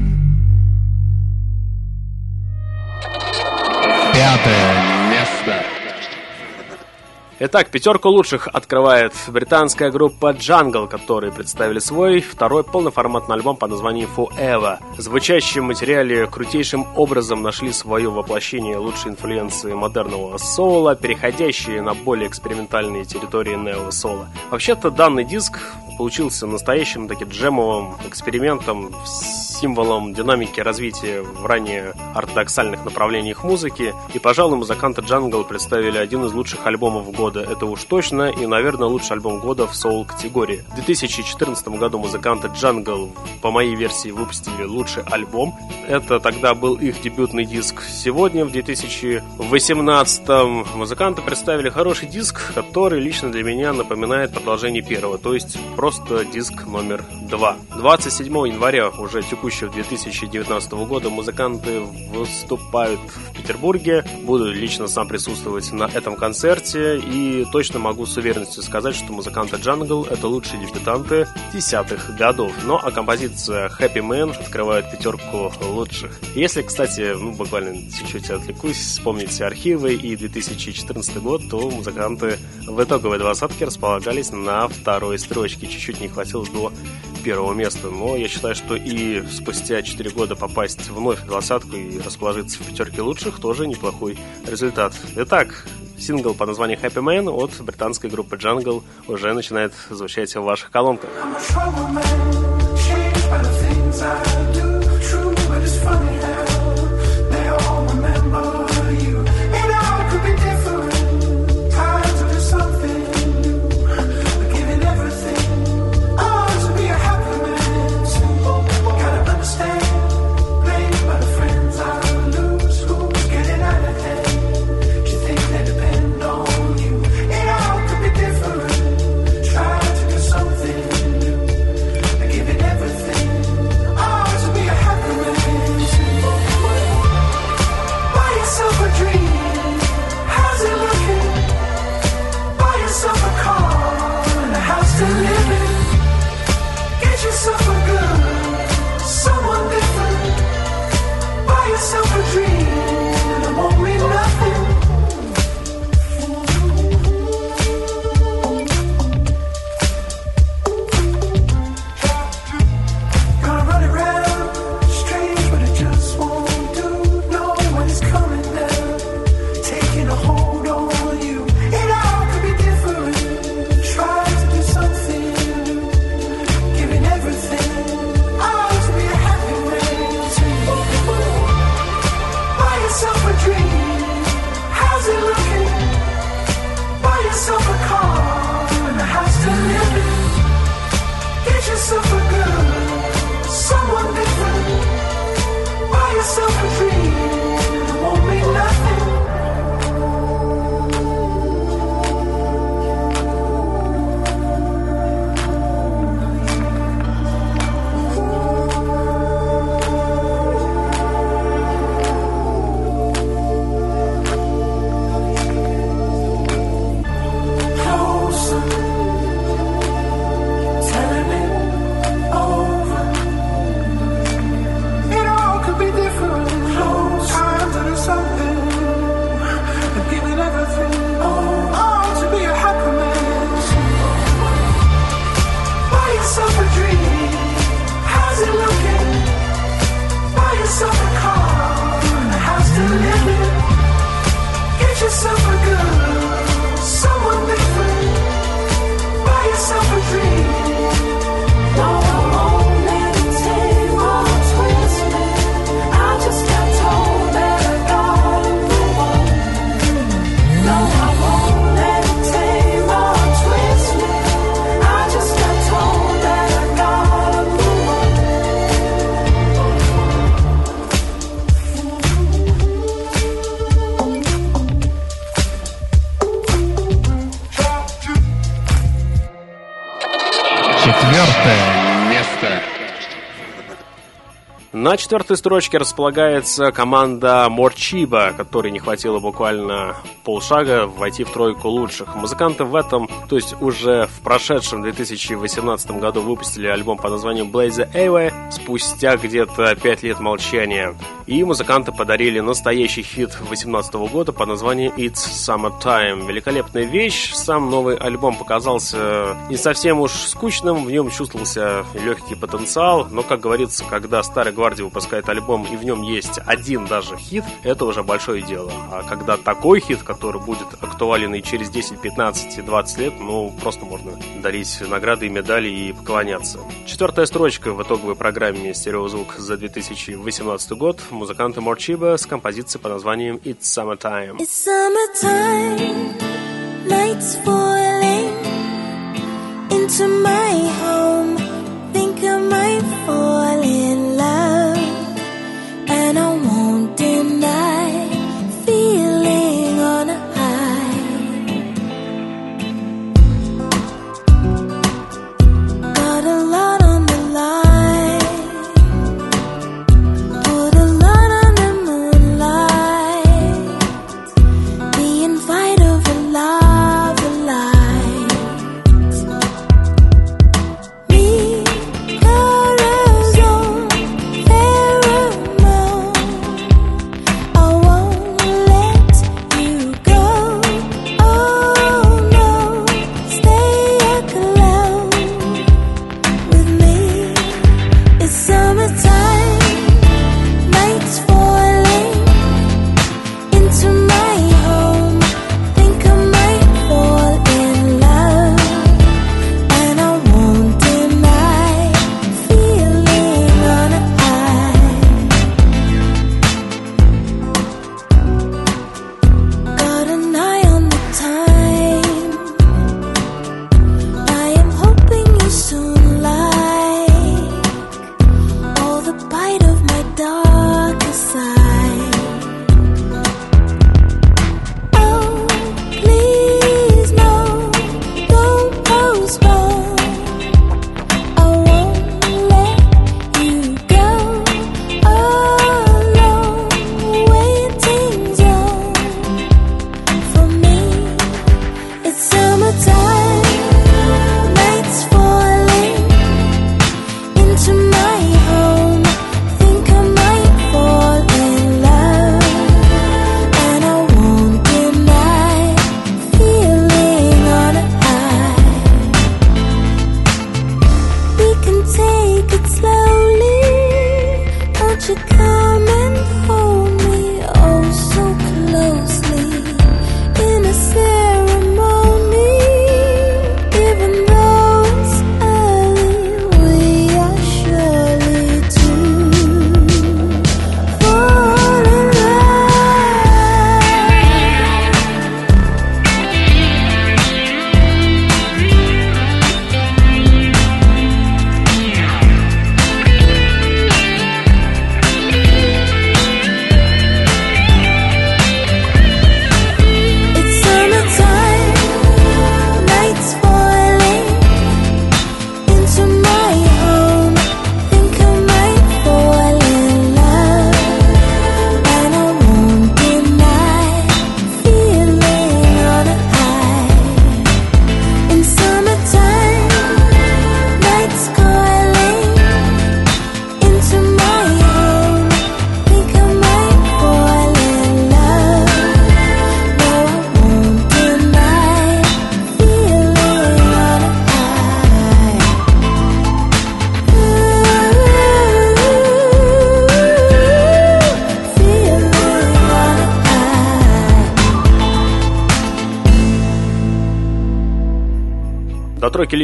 Итак, пятерку лучших открывает британская группа Jungle, которые представили свой второй полноформатный альбом под названием Forever. В звучащем материале крутейшим образом нашли свое воплощение лучшие инфлюенции модерного соула, переходящие на более экспериментальные территории нео-соула. Вообще-то данный диск получился настоящим таки джемовым экспериментом символом динамики развития в ранее ортодоксальных направлениях музыки, и, пожалуй, музыканты Jungle представили один из лучших альбомов года, это уж точно, и, наверное, лучший альбом года в соул-категории. В 2014 году музыканты Jungle, по моей версии, выпустили лучший альбом. Это тогда был их дебютный диск. Сегодня, в 2018 музыканты представили хороший диск, который лично для меня напоминает продолжение первого, то есть просто диск номер два. 27 января уже текущего 2019 года музыканты выступают в Петербурге. Буду лично сам присутствовать на этом концерте и точно могу с уверенностью сказать, что музыканты Jungle это лучшие дебютанты десятых годов. Но а композиция Happy Man открывает пятерку лучших. Если, кстати, ну буквально чуть-чуть отвлекусь, вспомните архивы и 2014 год, то музыканты в итоговой двадцатке располагались на второй строчке. Чуть-чуть не хватило до первого места. Но я считаю, что и спустя 4 года попасть вновь в двадцатку и расположиться в пятерке лучших тоже неплохой результат. Итак, сингл по названию Happy Man от британской группы Jungle уже начинает звучать в ваших колонках. Funny how На четвертой строчке располагается команда Морчиба, которой не хватило буквально полшага войти в тройку лучших. Музыканты в этом, то есть уже в прошедшем 2018 году выпустили альбом под названием Blaze Away спустя где-то 5 лет молчания. И музыканты подарили настоящий хит 2018 года под названием It's Summertime. Великолепная вещь. Сам новый альбом показался не совсем уж скучным, в нем чувствовался легкий потенциал, но, как говорится, когда старый гвардия выпускает альбом и в нем есть один даже хит, это уже большое дело. А когда такой хит, который будет актуален и через 10, 15 и 20 лет, ну, просто можно дарить награды и медали и поклоняться. Четвертая строчка в итоговой программе «Стереозвук» за 2018 год. Музыканты Морчиба с композицией под названием «It's Summertime». It's summertime, nights falling into my home.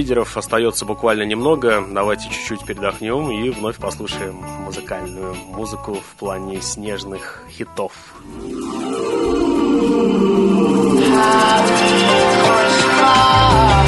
Лидеров остается буквально немного. Давайте чуть-чуть передохнем и вновь послушаем музыкальную музыку в плане снежных хитов. Jingle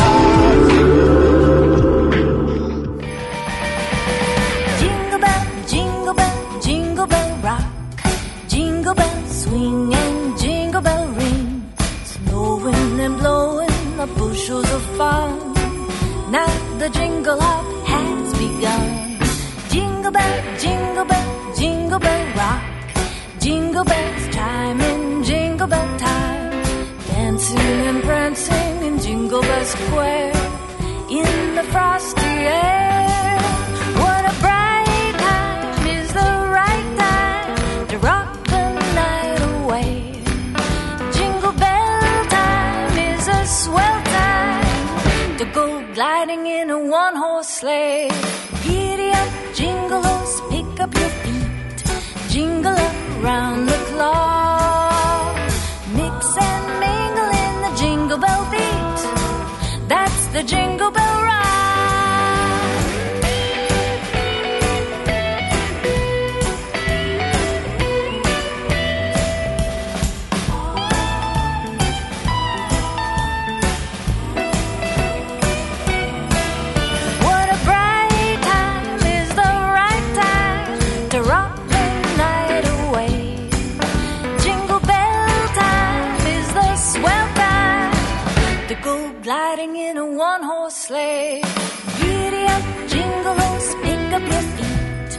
sleigh. Giddy up, jingle jingleos, pick up your feet,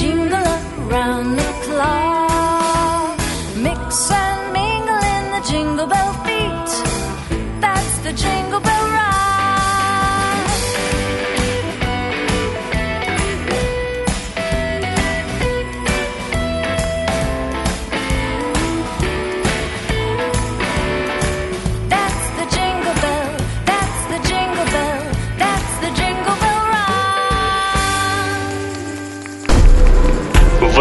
jingle around the clock. Mix and mingle in the jingle bell beat. That's the jingle bell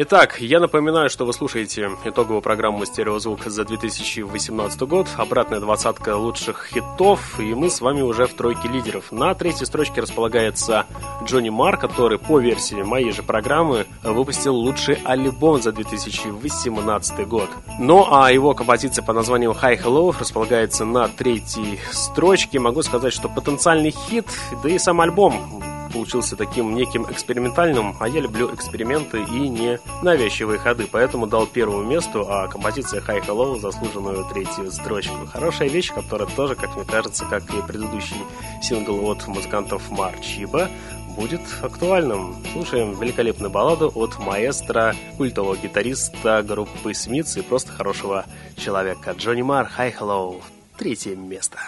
Итак, я напоминаю, что вы слушаете итоговую программу «Стереозвук» за 2018 год, обратная двадцатка лучших хитов, и мы с вами уже в тройке лидеров. На третьей строчке располагается Джонни Мар, который, по версии моей же программы, выпустил лучший альбом за 2018 год. Ну а его композиция под названием «Hi Hello» располагается на третьей строчке. Могу сказать, что потенциальный хит, да и сам альбом получился таким неким экспериментальным, а я люблю эксперименты и не навязчивые ходы, поэтому дал первому месту, а композиция High Hello заслуженную третью строчку. Хорошая вещь, которая тоже, как мне кажется, как и предыдущий сингл от музыкантов Марчиба, будет актуальным. Слушаем великолепную балладу от маэстро, культового гитариста группы Смитс и просто хорошего человека. Джонни Мар, High Hello, третье место.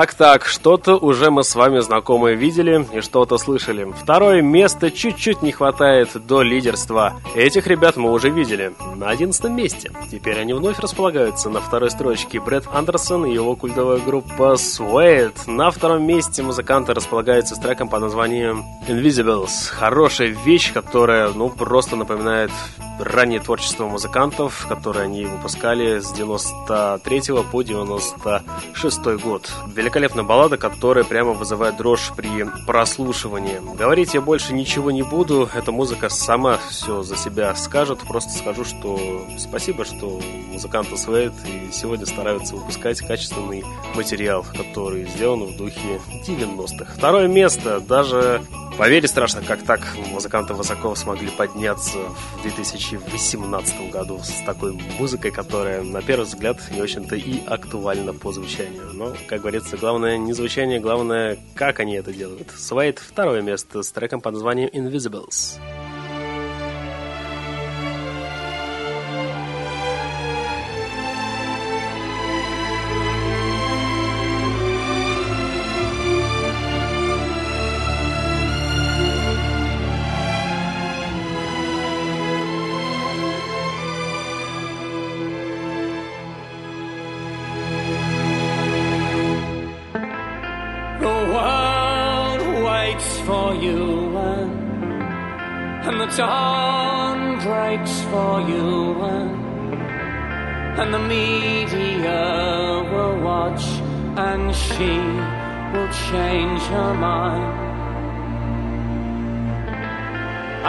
Так-так, что-то уже мы с вами знакомые видели и что-то слышали. Второе место чуть-чуть не хватает до лидерства. Этих ребят мы уже видели. На одиннадцатом месте. Теперь они вновь располагаются на второй строчке. Брэд Андерсон и его культовая группа Suede. На втором месте музыканты располагаются с треком под названием Invisibles. Хорошая вещь, которая, ну, просто напоминает раннее творчество музыкантов, которые они выпускали с 93 по 96 год. Великолепная баллада, которая прямо вызывает дрожь при прослушивании. Говорить я больше ничего не буду, эта музыка сама все за себя скажет. Просто скажу, что спасибо, что музыканты Свейт и сегодня стараются выпускать качественный материал, который сделан в духе 90-х. Второе место, даже Поверить страшно, как так музыканты высоко смогли подняться в 2018 году с такой музыкой, которая, на первый взгляд, не очень-то и актуальна по звучанию. Но, как говорится, главное не звучание, главное, как они это делают. Свайт второе место с треком под названием Invisibles. dawn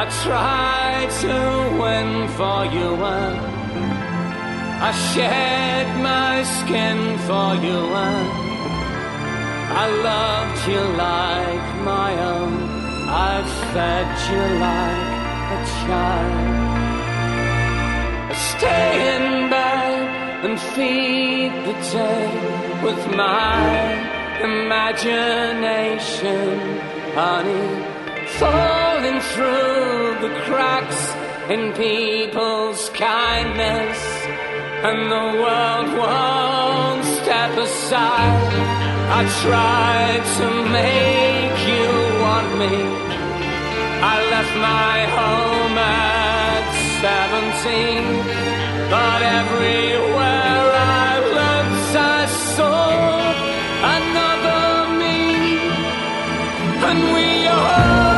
I tried to win for you and I shed my skin for you and I loved you like my own. I've fed you like a child. Stay in bed and feed the day with my imagination, honey, through the cracks in people's kindness, and the world won't step aside. I tried to make you want me I left my home at 17, but everywhere I looked, I saw another me, and we are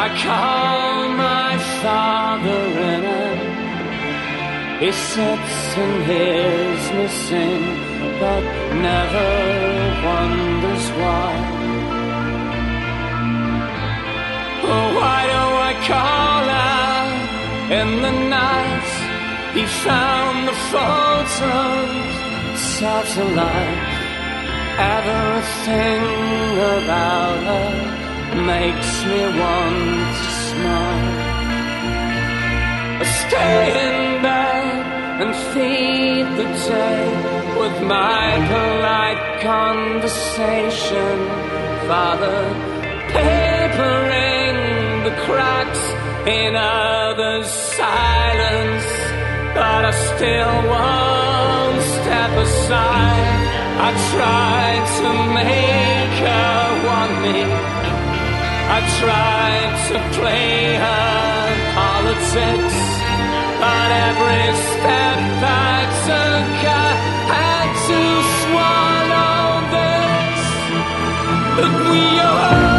I call my father in he sits and hears me sing but never wonders why. Oh, why do I call out in the night? He found the photos, satellite. Everything about her makes me want to smile. I stay in bed and feed the day with my polite conversation. Father, papering the cracks in others' silence, but I still won't step aside. I tried to make her want me. I tried to play her politics, but every step I took, I had to swallow this. But we are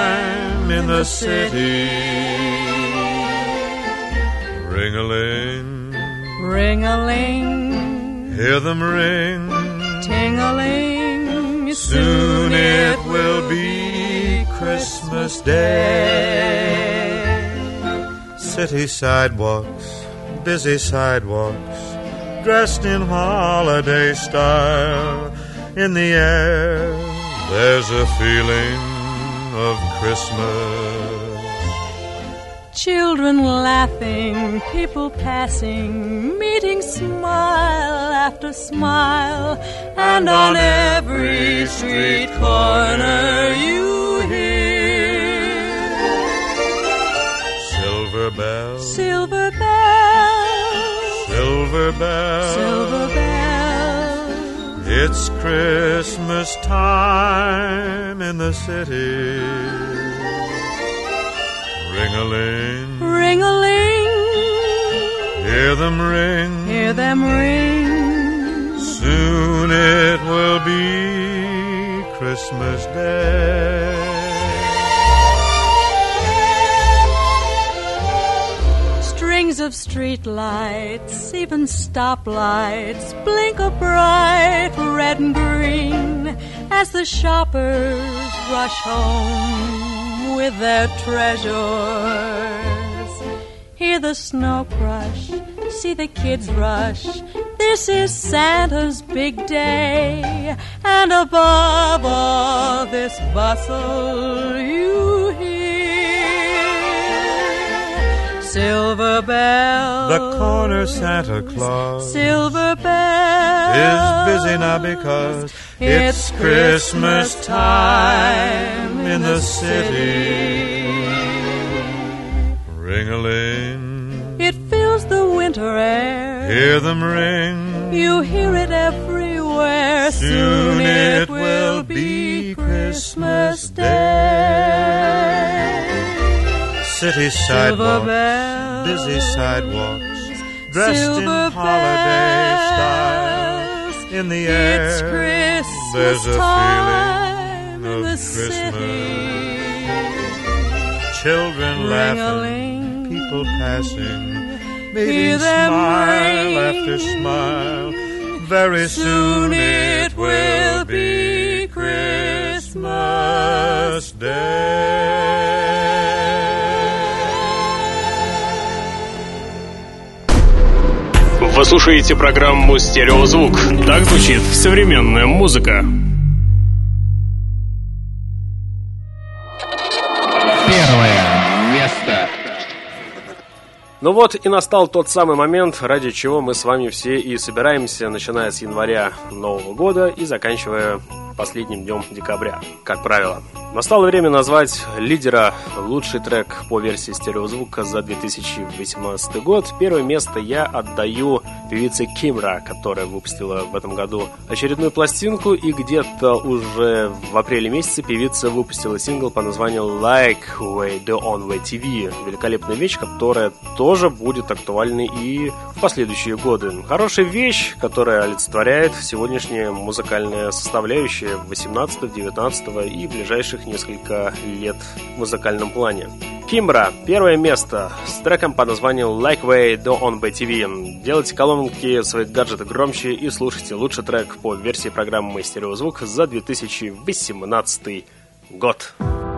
time in the city. Ring a ling, Ring a ling, hear them ring. ting a ling. Soon it will be Christmas Day. City sidewalks, busy sidewalks, dressed in holiday style. In the air, there's a feeling of Christmas. Children laughing, people passing, meeting smile after smile, and on every street corner you hear Silver bells, silver bells, silver bells, silver bells. It's Christmas time in the city. Ring a ling, Ring a ling, hear them ring. hear them ring. Soon it will be Christmas Day. Of street lights, even stoplights, blink a bright red and green as the shoppers rush home with their treasures. Hear the snow crush, see the kids rush. This is Santa's big day, and above all this bustle, you silver bells. The corner Santa Claus Silver bells is busy now because It's Christmas time in the city. Ring a ling, It fills the winter air. hear them ring. You hear it everywhere. Soon it will be Christmas Day. City sidewalks, bells, busy sidewalks, dressed in holiday style. In the air, Christmas there's a feeling in of the Christmas. Children laughing, people passing, meeting smile ring. after smile. Very soon it will be Christmas Вы слушаете программу «Стереозвук». Так звучит современная музыка. Первое место. Ну вот и настал тот самый момент, ради чего мы с вами все и собираемся, начиная с января Нового года и заканчивая последним днем декабря, как правило. Настало время назвать лидера лучший трек по версии стереозвука за 2018 год. Первое место я отдаю певице Кимра, которая выпустила в этом году очередную пластинку, и где-то уже в апреле месяце певица выпустила сингл по названию Like Way Do On Way TV. Великолепная вещь, которая тоже будет актуальной и в последующие годы. Хорошая вещь, которая олицетворяет сегодняшняя музыкальная составляющая 18, 19 и ближайших несколько лет в музыкальном плане. Кимбра, первое место с треком под названием Like Way Do On By TV. Делайте колонки своих гаджетов громче и слушайте лучший трек по версии программы Стереозвук за 2018 год. Find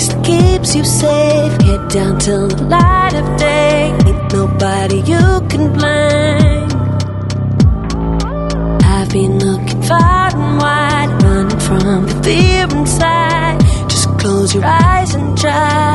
place that keeps you safe. Get down till the light of day. Ain't nobody you can blame. I've been looking far and wide, running from the fear inside. Just close your eyes and drive.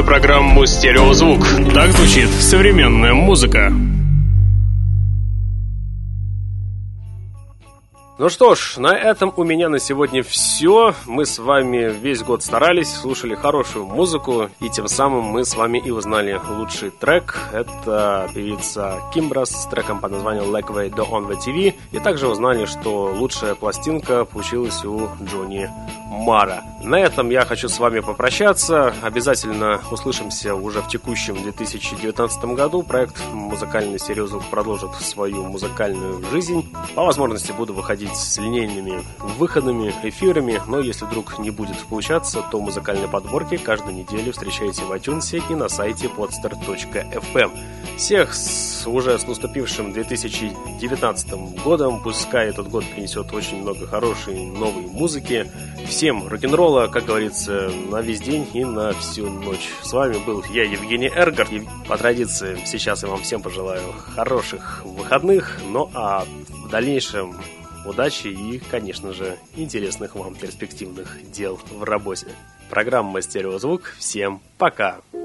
Слушаете программу «Стереозвук». Так звучит современная музыка. Ну что ж, на этом у меня на сегодня все. Мы с вами весь год старались, слушали хорошую музыку, и тем самым мы с вами и узнали лучший трек. Это певица Кимбрас с треком под названием Legway Do On The TV. И также узнали, что лучшая пластинка получилась у Джонни Мара. На этом я хочу с вами попрощаться. Обязательно услышимся уже в текущем 2019 году. Проект «Музыкальный серьезно» продолжит свою музыкальную жизнь. По возможности буду выходить с линейными выходами, эфирами, но если вдруг не будет получаться, то музыкальные подборки каждую неделю встречаете в iTunes и на сайте podster.fm. Всех с, уже с наступившим 2019 годом, пускай этот год принесет очень много хорошей новой музыки. Всем рок-н-ролла, как говорится, на весь день и на всю ночь. С вами был я, Евгений Эргар. И по традиции сейчас я вам всем пожелаю хороших выходных, ну а в дальнейшем удачи и, конечно же, интересных вам перспективных дел в работе. Программа «Стереозвук». Всем пока! shining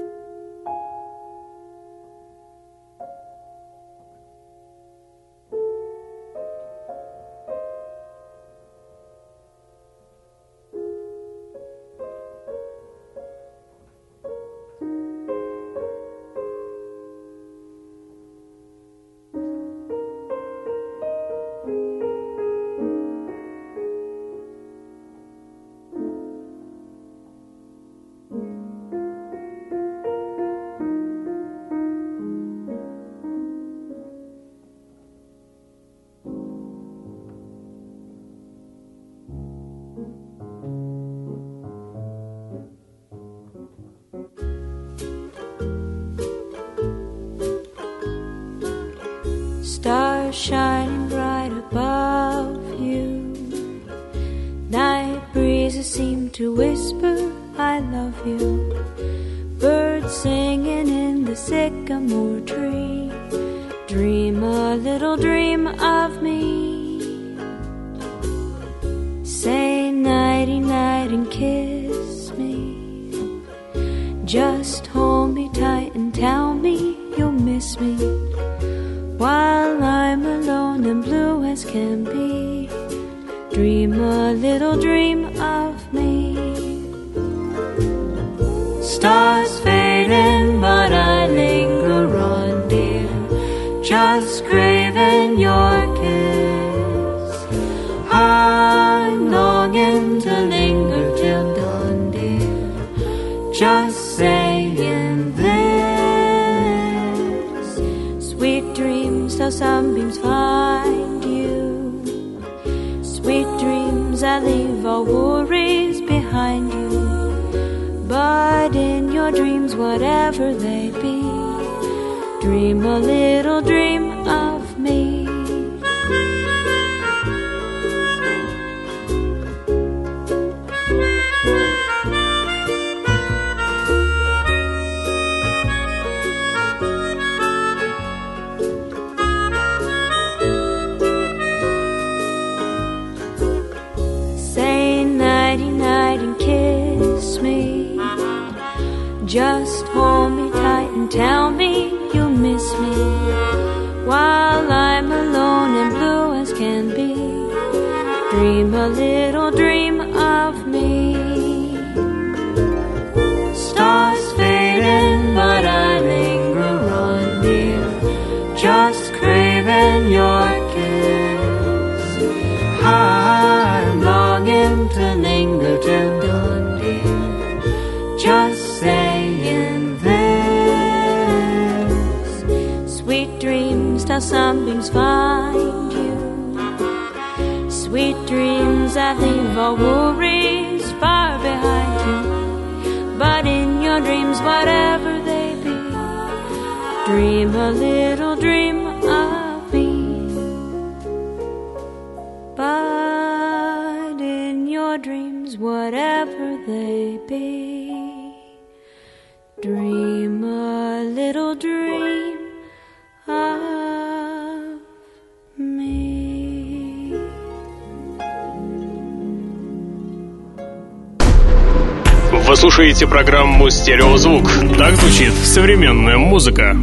«Стереозвук». Так звучит современная музыка.